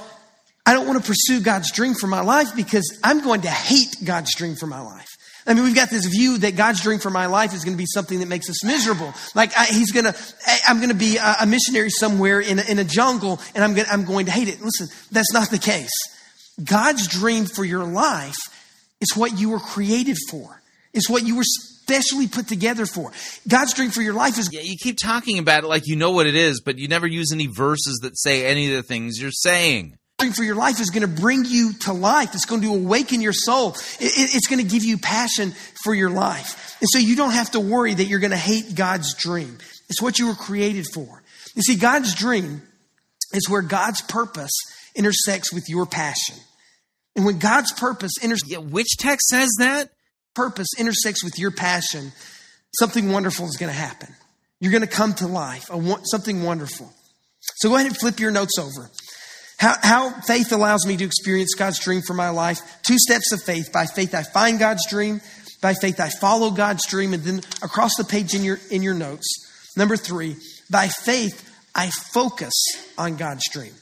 I don't want to pursue God's dream for my life because I'm going to hate God's dream for my life. I mean, we've got this view that God's dream for my life is going to be something that makes us miserable. Like I, He's going to, I'm going to be a, a missionary somewhere in a, in a jungle, and I'm going, I'm going to hate it. Listen, that's not the case. God's dream for your life is what you were created for. It's what you were specially put together for. God's dream for your life is. Yeah, you keep talking about it like you know what it is, but you never use any verses that say any of the things you're saying for your life is going to bring you to life. It's going to awaken your soul. it's going to give you passion for your life. And so you don't have to worry that you're going to hate God's dream. It's what you were created for. You see, God's dream is where God's purpose intersects with your passion. And when God's purpose intersects, yeah, which text says that? Purpose intersects with your passion, something wonderful is going to happen. You're going to come to life, something wonderful. So go ahead and flip your notes over. How, how, faith allows me to experience God's dream for my life. Two steps of faith. By faith, I find God's dream. By faith, I follow God's dream. And then across the page in your, in your notes, number three, by faith, I focus on God's dream.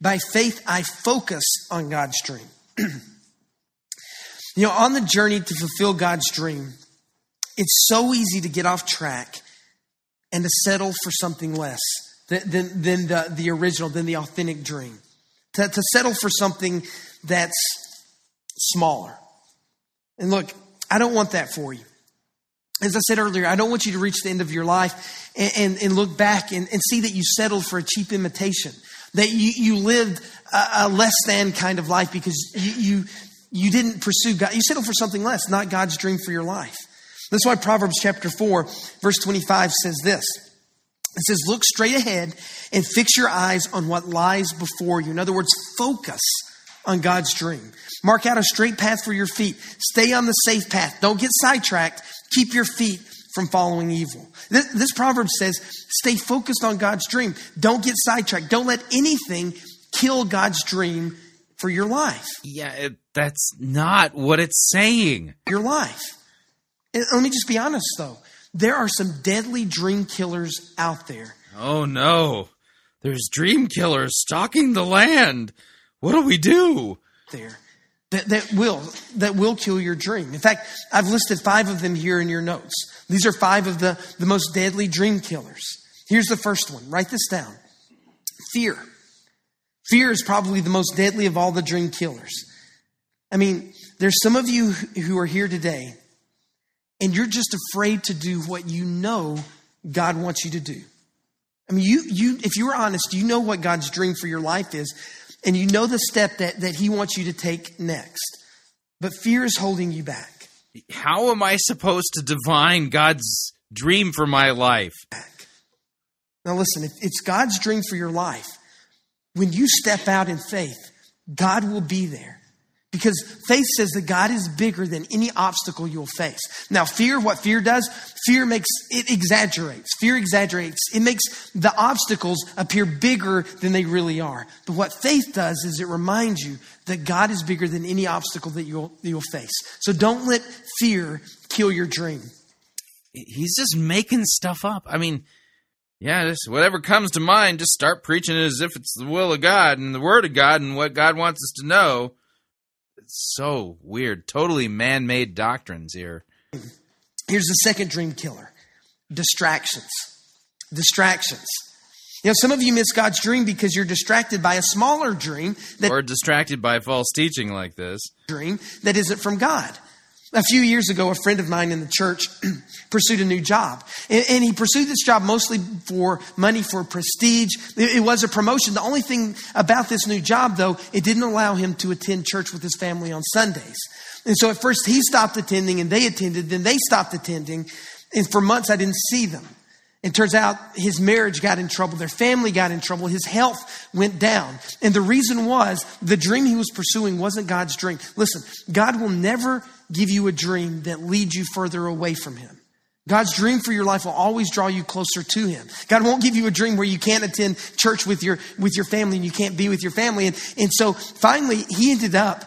By faith, I focus on God's dream. (clears throat) you know, on the journey to fulfill God's dream, it's so easy to get off track and to settle for something less than, than the, the original, than the authentic dream. To, to settle for something that's smaller. And look, I don't want that for you. As I said earlier, I don't want you to reach the end of your life and, and, and look back and, and, see that you settled for a cheap imitation, that you, you lived a, a less than kind of life because you, you, you didn't pursue God. You settled for something less, not God's dream for your life. That's why Proverbs chapter 4, verse 25 says this. It says, look straight ahead and fix your eyes on what lies before you. In other words, focus on God's dream. Mark out a straight path for your feet. Stay on the safe path. Don't get sidetracked. Keep your feet from following evil. This, this proverb says, stay focused on God's dream. Don't get sidetracked. Don't let anything kill God's dream for your life. Yeah, it, that's not what it's saying. Your life. And let me just be honest, though. There are some deadly dream killers out there. Oh no. There's dream killers stalking the land. What do we do? There. That, that will that will kill your dream. In fact, I've listed five of them here in your notes. These are five of the, the most deadly dream killers. Here's the first one. Write this down. Fear. Fear is probably the most deadly of all the dream killers. I mean, there's some of you who are here today and you're just afraid to do what you know God wants you to do. I mean, you, you, if you were honest, you know what God's dream for your life is, and you know the step that, that He wants you to take next. But fear is holding you back. How am I supposed to divine God's dream for my life? Now, listen, if it's God's dream for your life, when you step out in faith, God will be there. Because faith says that God is bigger than any obstacle you'll face. Now, fear, what fear does, fear makes, it exaggerates. Fear exaggerates. It makes the obstacles appear bigger than they really are. But what faith does is it reminds you that God is bigger than any obstacle that you'll, you'll face. So don't let fear kill your dream. He's just making stuff up. I mean, yeah, just whatever comes to mind, just start preaching it as if it's the will of God and the word of God and what God wants us to know so weird. Totally man made doctrines here. Here's the second dream killer distractions. Distractions. You know, some of you miss God's dream because you're distracted by a smaller dream that, or distracted by false teaching like this. Dream that isn't from God. A few years ago, a friend of mine in the church (clears throat) pursued a new job. And, and, he pursued this job mostly for money, for prestige. It, it, was a promotion. The only thing about this new job, though, it didn't allow him to attend church with his family on Sundays. And so at first he stopped attending and they attended, then they stopped attending. And for months I didn't see them. It turns out his marriage got in trouble, their family got in trouble, his health went down. And the reason was the dream he was pursuing wasn't God's dream. Listen, God will never give you a dream that leads you further away from him. God's dream for your life will always draw you closer to him. God won't give you a dream where you can't attend church with your with your family and you can't be with your family. And, and so finally he ended up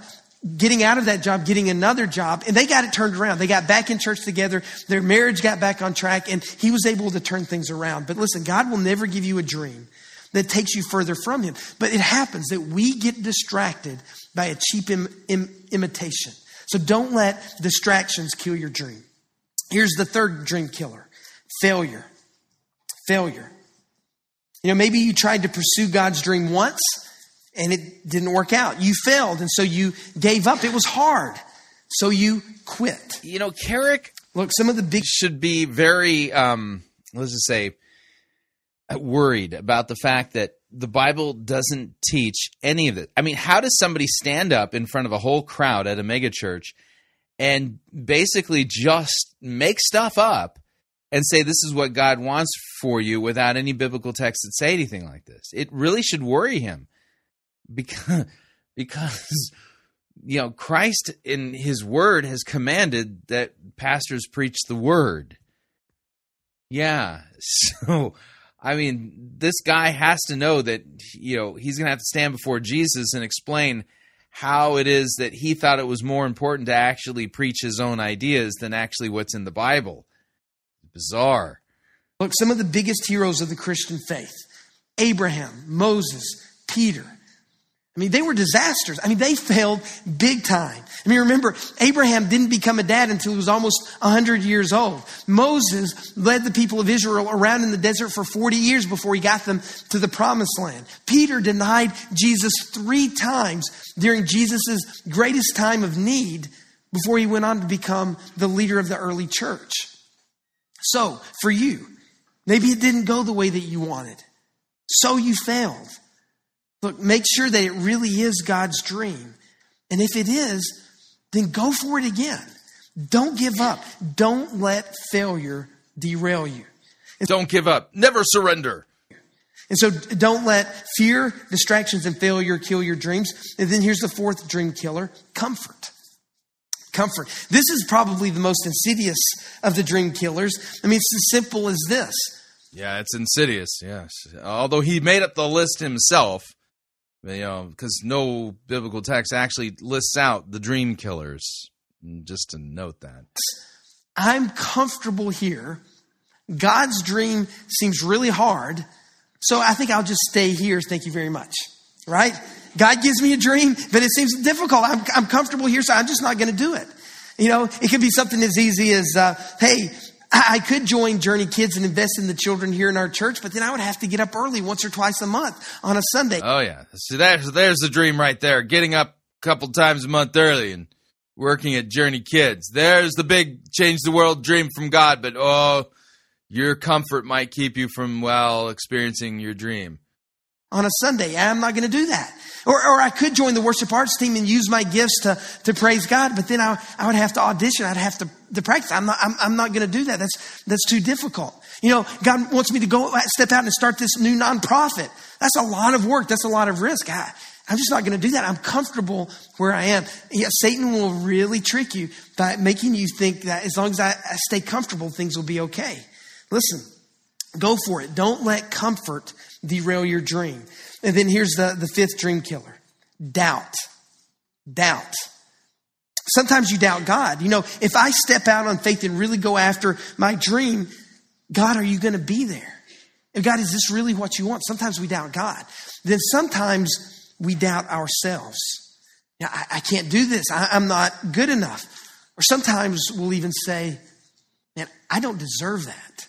getting out of that job, getting another job, and they got it turned around. They got back in church together. Their marriage got back on track, and he was able to turn things around. But listen, God will never give you a dream that takes you further from him. But it happens that we get distracted by a cheap Im- Im- imitation. So don't let distractions kill your dream. Here's the third dream killer failure. Failure. You know, maybe you tried to pursue God's dream once and it didn't work out. You failed, and so you gave up. It was hard, so you quit. You know, Kerrick. Look, some of the big should be very, um, let's just say, worried about the fact that the Bible doesn't teach any of it. I mean, how does somebody stand up in front of a whole crowd at a megachurch and basically just make stuff up and say this is what God wants for you without any biblical text that say anything like this? It really should worry him because (laughs) because you know Christ in his word has commanded that pastors preach the word. Yeah. (laughs) So I mean, this guy has to know that you know he's going to have to stand before Jesus and explain how it is that he thought it was more important to actually preach his own ideas than actually what's in the Bible. Bizarre. Look, some of the biggest heroes of the Christian faith Abraham, Moses, Peter, I mean, they were disasters. I mean, they failed big time. I mean, remember, Abraham didn't become a dad until he was almost 100 years old. Moses led the people of Israel around in the desert for 40 years before he got them to the promised land. Peter denied Jesus three times during Jesus' greatest time of need before he went on to become the leader of the early church. So, for you, maybe it didn't go the way that you wanted. So you failed. Look, make sure that it really is God's dream. And if it is, then go for it again. Don't give up. Don't let failure derail you. And don't give up. Never surrender. And so don't let fear, distractions, and failure kill your dreams. And then here's the fourth dream killer comfort. Comfort. This is probably the most insidious of the dream killers. I mean, it's as simple as this. Yeah, it's insidious, yes. Although he made up the list himself, you know, because no biblical text actually lists out the dream killers. Just to note that. I'm comfortable here. God's dream seems really hard. So I think I'll just stay here. Thank you very much. Right? God gives me a dream, but it seems difficult. I'm, I'm comfortable here, so I'm just not going to do it. You know, it could be something as easy as, uh, hey, I could join Journey Kids and invest in the children here in our church, but then I would have to get up early once or twice a month on a Sunday. Oh yeah, see there's there's the dream right there. Getting up a couple times a month early and working at Journey Kids. There's the big change the world dream from God, but oh, your comfort might keep you from, well, experiencing your dream. On a Sunday, I'm not going to do that. Or, or I could join the worship arts team and use my gifts to, to praise God, but then I, I would have to audition. I'd have to, to practice. I'm not, I'm, I'm not going to do that. That's, that's too difficult. You know, God wants me to go step out and start this new nonprofit. That's a lot of work. That's a lot of risk. I, I'm just not going to do that. I'm comfortable where I am. Yeah, Satan will really trick you by making you think that as long as I, I stay comfortable, things will be okay. Listen, go for it. Don't let comfort derail your dream. And then here's the, the fifth dream killer doubt. Doubt. Sometimes you doubt God. You know, if I step out on faith and really go after my dream, God, are you going to be there? And God, is this really what you want? Sometimes we doubt God. Then sometimes we doubt ourselves. You I, I, can't do this. I, I'm not good enough. Or sometimes we'll even say, man, I don't deserve that.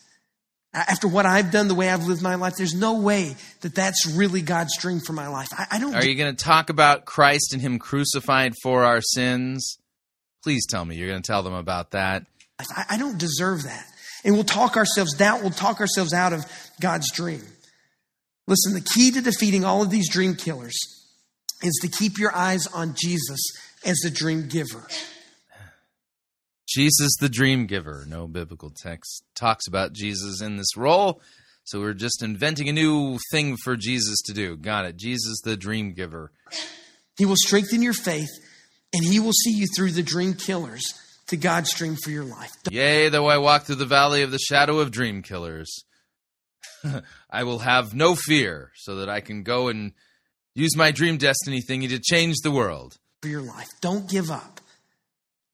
After what I've done, the way I've lived my life, there's no way that that's really God's dream for my life. I, I don't. Are you going to talk about Christ and Him crucified for our sins? Please tell me you're going to tell them about that. I, I don't deserve that. And we'll talk ourselves down, we'll talk ourselves out of God's dream. Listen, the key to defeating all of these dream killers is to keep your eyes on Jesus as the dream giver. Jesus, the dream giver. No biblical text talks about Jesus in this role. So we're just inventing a new thing for Jesus to do. Got it. Jesus, the dream giver. He will strengthen your faith and he will see you through the dream killers to God's dream for your life. Yea, though I walk through the valley of the shadow of dream killers, (laughs) I will have no fear so that I can go and use my dream destiny thingy to change the world. For your life. Don't give up.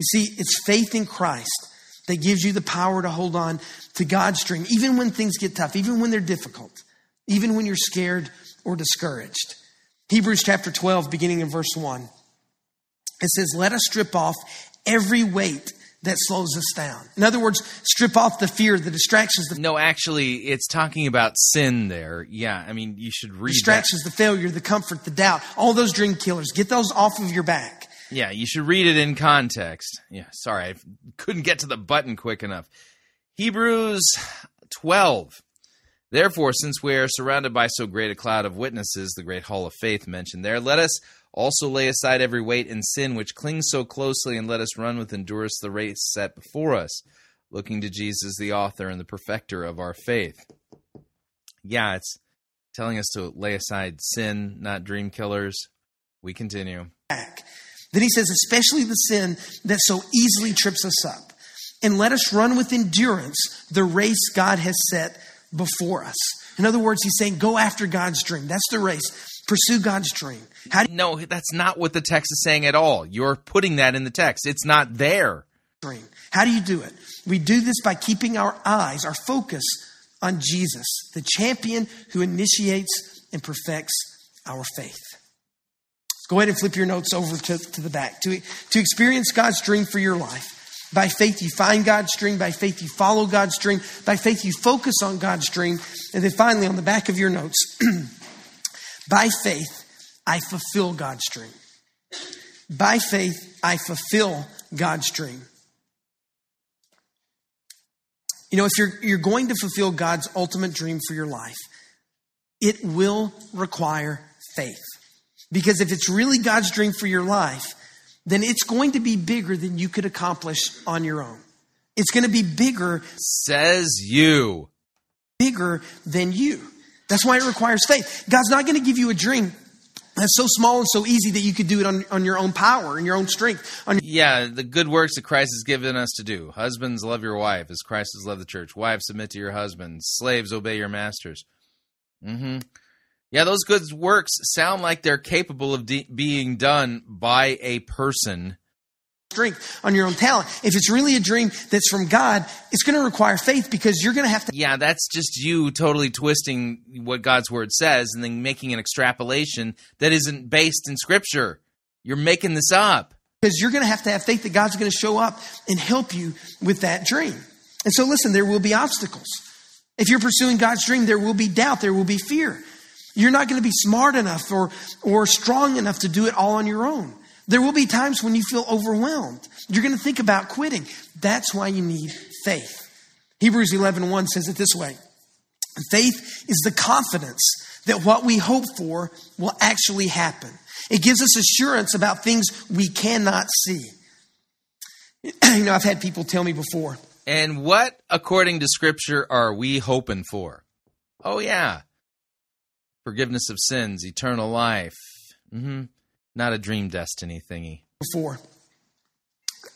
You see, it's faith in Christ that gives you the power to hold on to God's dream, even when things get tough, even when they're difficult, even when you're scared or discouraged. Hebrews chapter 12, beginning in verse 1. It says, Let us strip off every weight that slows us down. In other words, strip off the fear, the distractions. The no, actually, it's talking about sin there. Yeah, I mean, you should read distractions, that. the failure, the comfort, the doubt, all those dream killers. Get those off of your back. Yeah, you should read it in context. Yeah, sorry, I couldn't get to the button quick enough. Hebrews 12. Therefore, since we are surrounded by so great a cloud of witnesses, the great hall of faith mentioned there, let us also lay aside every weight and sin which clings so closely, and let us run with endurance the race set before us, looking to Jesus, the author and the perfecter of our faith. Yeah, it's telling us to lay aside sin, not dream killers. We continue. Then he says, especially the sin that so easily trips us up. And let us run with endurance the race God has set before us. In other words, he's saying, go after God's dream. That's the race. Pursue God's dream. How do you- no, that's not what the text is saying at all. You're putting that in the text. It's not there. Dream. How do you do it? We do this by keeping our eyes, our focus on Jesus, the champion who initiates and perfects our faith. Go ahead and flip your notes over to, to the back. To, to experience God's dream for your life, by faith, you find God's dream. By faith, you follow God's dream. By faith, you focus on God's dream. And then finally, on the back of your notes, (clears throat) by faith, I fulfill God's dream. By faith, I fulfill God's dream. You know, if you're, you're going to fulfill God's ultimate dream for your life, it will require faith. Because if it's really God's dream for your life, then it's going to be bigger than you could accomplish on your own. It's going to be bigger. Says you. Bigger than you. That's why it requires faith. God's not going to give you a dream that's so small and so easy that you could do it on, on your own power and your own strength. On your- yeah, the good works that Christ has given us to do. Husbands, love your wife as Christ has loved the church. Wives, submit to your husbands. Slaves, obey your masters. Mm-hmm. Yeah, those good works sound like they're capable of de- being done by a person. Strength on your own talent. If it's really a dream that's from God, it's going to require faith because you're going to have to. Yeah, that's just you totally twisting what God's word says and then making an extrapolation that isn't based in Scripture. You're making this up. Because you're going to have to have faith that God's going to show up and help you with that dream. And so, listen, there will be obstacles. If you're pursuing God's dream, there will be doubt, there will be fear. You're not going to be smart enough or, or strong enough to do it all on your own. There will be times when you feel overwhelmed. You're going to think about quitting. That's why you need faith. Hebrews 11:1 says it this way. Faith is the confidence that what we hope for will actually happen. It gives us assurance about things we cannot see. (clears throat) You know, I've had people tell me before. And what, according to Scripture, are we hoping for? Oh, yeah. Forgiveness of sins, eternal life. Mm-hmm. Not a dream destiny thingy. Before.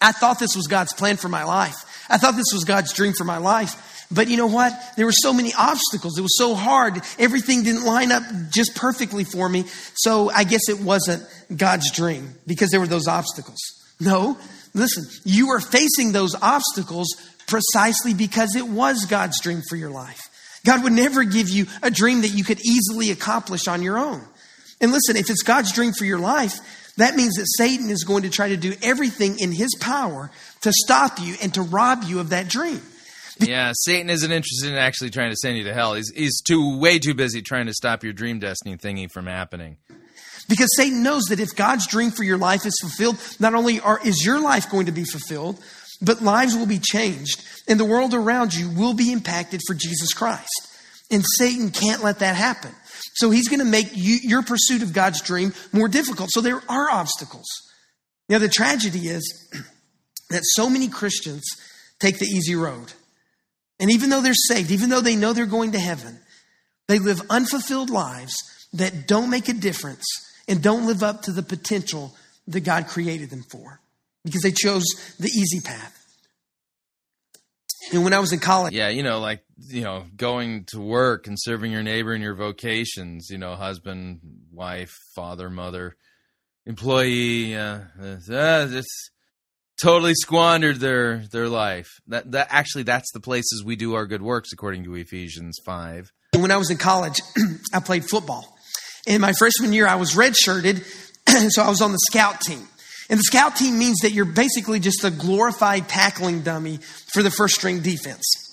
I thought this was God's plan for my life. I thought this was God's dream for my life. But you know what? There were so many obstacles. It was so hard. Everything didn't line up just perfectly for me. So I guess it wasn't God's dream because there were those obstacles. No, listen, you are facing those obstacles precisely because it was God's dream for your life. God would never give you a dream that you could easily accomplish on your own. And listen, if it's God's dream for your life, that means that Satan is going to try to do everything in his power to stop you and to rob you of that dream. Yeah, Satan isn't interested in actually trying to send you to hell. He's he's too way too busy trying to stop your dream destiny thingy from happening. Because Satan knows that if God's dream for your life is fulfilled, not only are, is your life going to be fulfilled, but lives will be changed and the world around you will be impacted for Jesus Christ. And Satan can't let that happen. So he's going to make you, your pursuit of God's dream more difficult. So there are obstacles. Now, the tragedy is (clears throat) that so many Christians take the easy road. And even though they're saved, even though they know they're going to heaven, they live unfulfilled lives that don't make a difference and don't live up to the potential that God created them for because they chose the easy path. And when I was in college, Yeah, you know, like you know, going to work and serving your neighbor and your vocations. You know, husband, wife, father, mother, employee. Uh, uh, it's totally squandered their their life. That that actually that's the places we do our good works according to Ephesians five. when I was in college, (clears throat) I played football. In my freshman year, I was redshirted, (clears throat) so I was on the scout team. And the scout team means that you're basically just a glorified tackling dummy for the first string defense.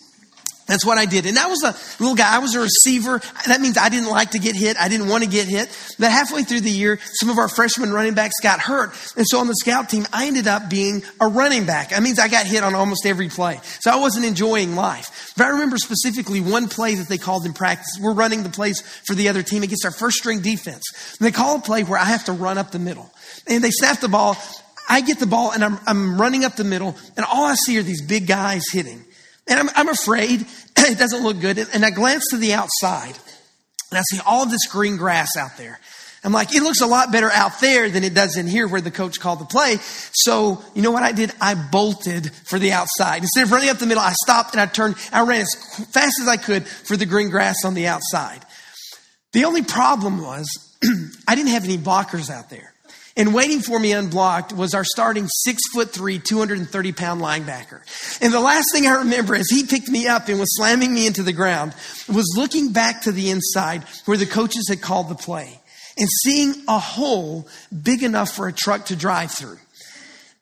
That's what I did. And I was a little guy. I was a receiver. That means I didn't like to get hit. I didn't want to get hit. But halfway through the year, some of our freshman running backs got hurt. And so on the scout team, I ended up being a running back. That means I got hit on almost every play. So I wasn't enjoying life. But I remember specifically one play that they called in practice. We're running the plays for the other team against our first string defense. And they call a play where I have to run up the middle. And they snap the ball. I get the ball and I'm, I'm running up the middle. And all I see are these big guys hitting. And I'm, I'm afraid (clears throat) it doesn't look good. And I glance to the outside and I see all of this green grass out there. I'm like, it looks a lot better out there than it does in here where the coach called the play. So, you know what I did? I bolted for the outside. Instead of running up the middle, I stopped and I turned, I ran as fast as I could for the green grass on the outside. The only problem was (clears throat) I didn't have any blockers out there. And waiting for me unblocked was our starting six foot three, 230 pound linebacker. And the last thing I remember as he picked me up and was slamming me into the ground was looking back to the inside where the coaches had called the play and seeing a hole big enough for a truck to drive through.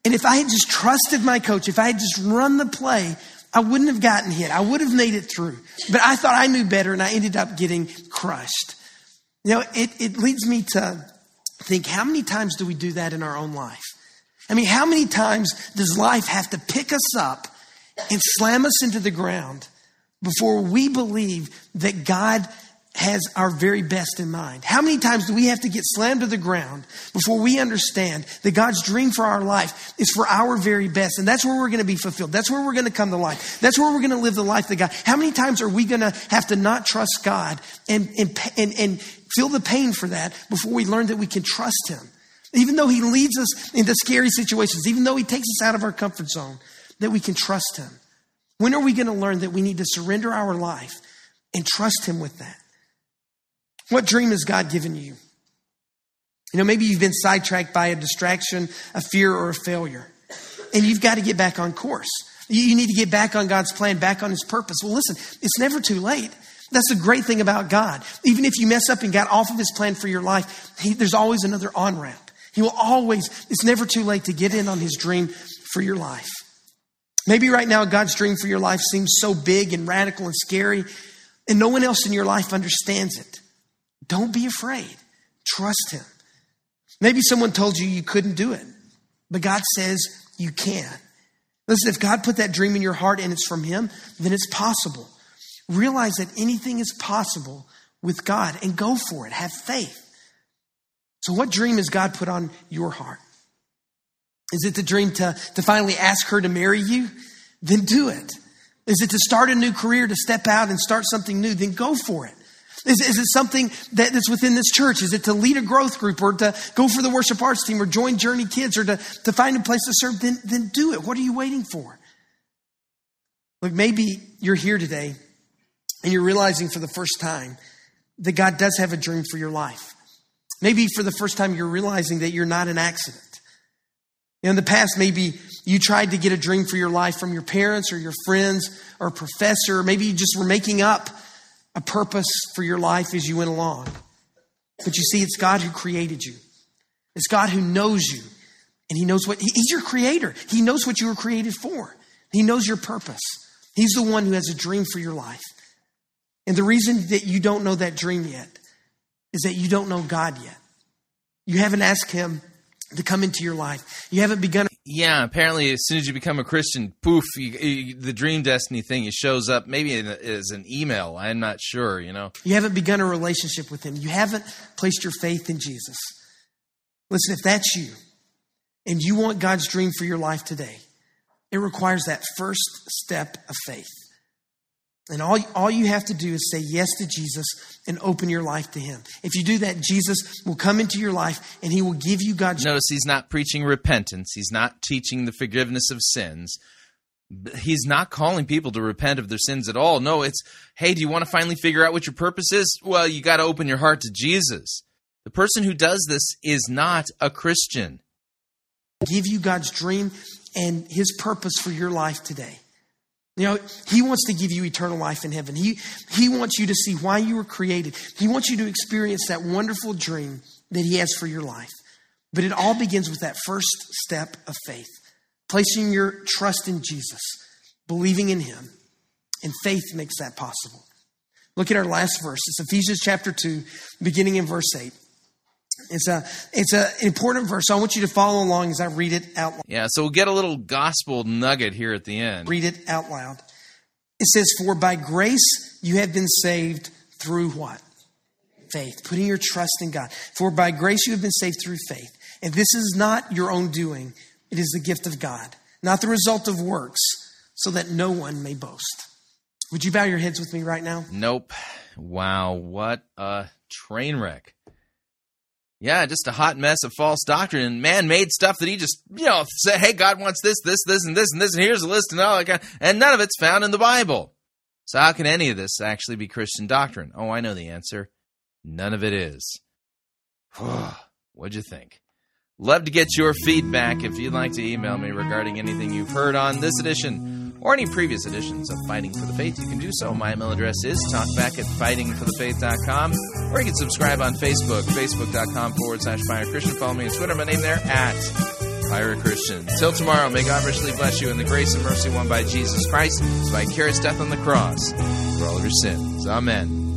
And if I had just trusted my coach, if I had just run the play, I wouldn't have gotten hit. I would have made it through. But I thought I knew better and I ended up getting crushed. You know, it, it leads me to think how many times do we do that in our own life? I mean, how many times does life have to pick us up and slam us into the ground before we believe that God has our very best in mind? How many times do we have to get slammed to the ground before we understand that God's dream for our life is for our very best? And that's where we're going to be fulfilled. That's where we're going to come to life. That's where we're going to live the life that God. How many times are we going to have to not trust God and, and, and, and feel the pain for that before we learn that we can trust Him? Even though He leads us into scary situations, even though He takes us out of our comfort zone, that we can trust Him. When are we going to learn that we need to surrender our life and trust Him with that? What dream has God given you? You know, maybe you've been sidetracked by a distraction, a fear, or a failure, and you've got to get back on course. You need to get back on God's plan, back on His purpose. Well, listen, it's never too late. That's the great thing about God. Even if you mess up and got off of His plan for your life, he, there's always another on ramp. He will always, it's never too late to get in on His dream for your life. Maybe right now, God's dream for your life seems so big and radical and scary, and no one else in your life understands it. Don't be afraid. Trust Him. Maybe someone told you you couldn't do it, but God says you can. Listen, if God put that dream in your heart and it's from Him, then it's possible. Realize that anything is possible with God and go for it. Have faith. So, what dream has God put on your heart? Is it the dream to, to finally ask her to marry you? Then do it. Is it to start a new career, to step out and start something new? Then go for it. Is, is it something that, that's within this church? Is it to lead a growth group or to go for the worship arts team or join Journey Kids or to, to find a place to serve? Then, then do it. What are you waiting for? Look, maybe you're here today and you're realizing for the first time that God does have a dream for your life. Maybe for the first time you're realizing that you're not an accident. In the past, maybe you tried to get a dream for your life from your parents or your friends or a professor. Maybe you just were making up a purpose for your life as you went along. But you see, it's God who created you. It's God who knows you. And He knows what, He's your creator. He knows what you were created for. He knows your purpose. He's the one who has a dream for your life. And the reason that you don't know that dream yet is that you don't know God yet. You haven't asked Him to come into your life. You haven't begun. Yeah, apparently, as soon as you become a Christian, poof, you, you, the dream destiny thing it shows up. Maybe in, as an email. I'm not sure. You know, you haven't begun a relationship with Him. You haven't placed your faith in Jesus. Listen, if that's you, and you want God's dream for your life today, it requires that first step of faith. And all, all you have to do is say yes to Jesus and open your life to Him. If you do that, Jesus will come into your life and He will give you God's. Notice He's not preaching repentance, He's not teaching the forgiveness of sins. He's not calling people to repent of their sins at all. No, it's, hey, do you want to finally figure out what your purpose is? Well, you got to open your heart to Jesus. The person who does this is not a Christian. Give you God's dream and His purpose for your life today. You know, he wants to give you eternal life in heaven. He, he wants you to see why you were created. He wants you to experience that wonderful dream that he has for your life. But it all begins with that first step of faith, placing your trust in Jesus, believing in him. And faith makes that possible. Look at our last verse. It's Ephesians chapter 2, beginning in verse 8. It's a it's an important verse. So I want you to follow along as I read it out loud. Yeah, so we'll get a little gospel nugget here at the end. Read it out loud. It says, "For by grace you have been saved through what? Faith. Putting your trust in God. For by grace you have been saved through faith. And this is not your own doing; it is the gift of God, not the result of works, so that no one may boast." Would you bow your heads with me right now? Nope. Wow, what a train wreck. Yeah, just a hot mess of false doctrine and man-made stuff that he just, you know, said, "Hey, God wants this, this, this, and this, and this, and here's a list and all that." Kind of, and none of it's found in the Bible. So how can any of this actually be Christian doctrine? Oh, I know the answer. None of it is. (sighs) What'd you think? Love to get your feedback if you'd like to email me regarding anything you've heard on this edition or any previous editions of Fighting for the Faith. You can do so. My email address is talkback at fightingforthefaith.com or you can subscribe on Facebook, facebook.com forward slash Pirate Christian. Follow me on Twitter, my name there at Pirate Christian. Till tomorrow, may God richly bless you in the grace and mercy won by Jesus Christ, his vicarious death on the cross for all of your sins. Amen.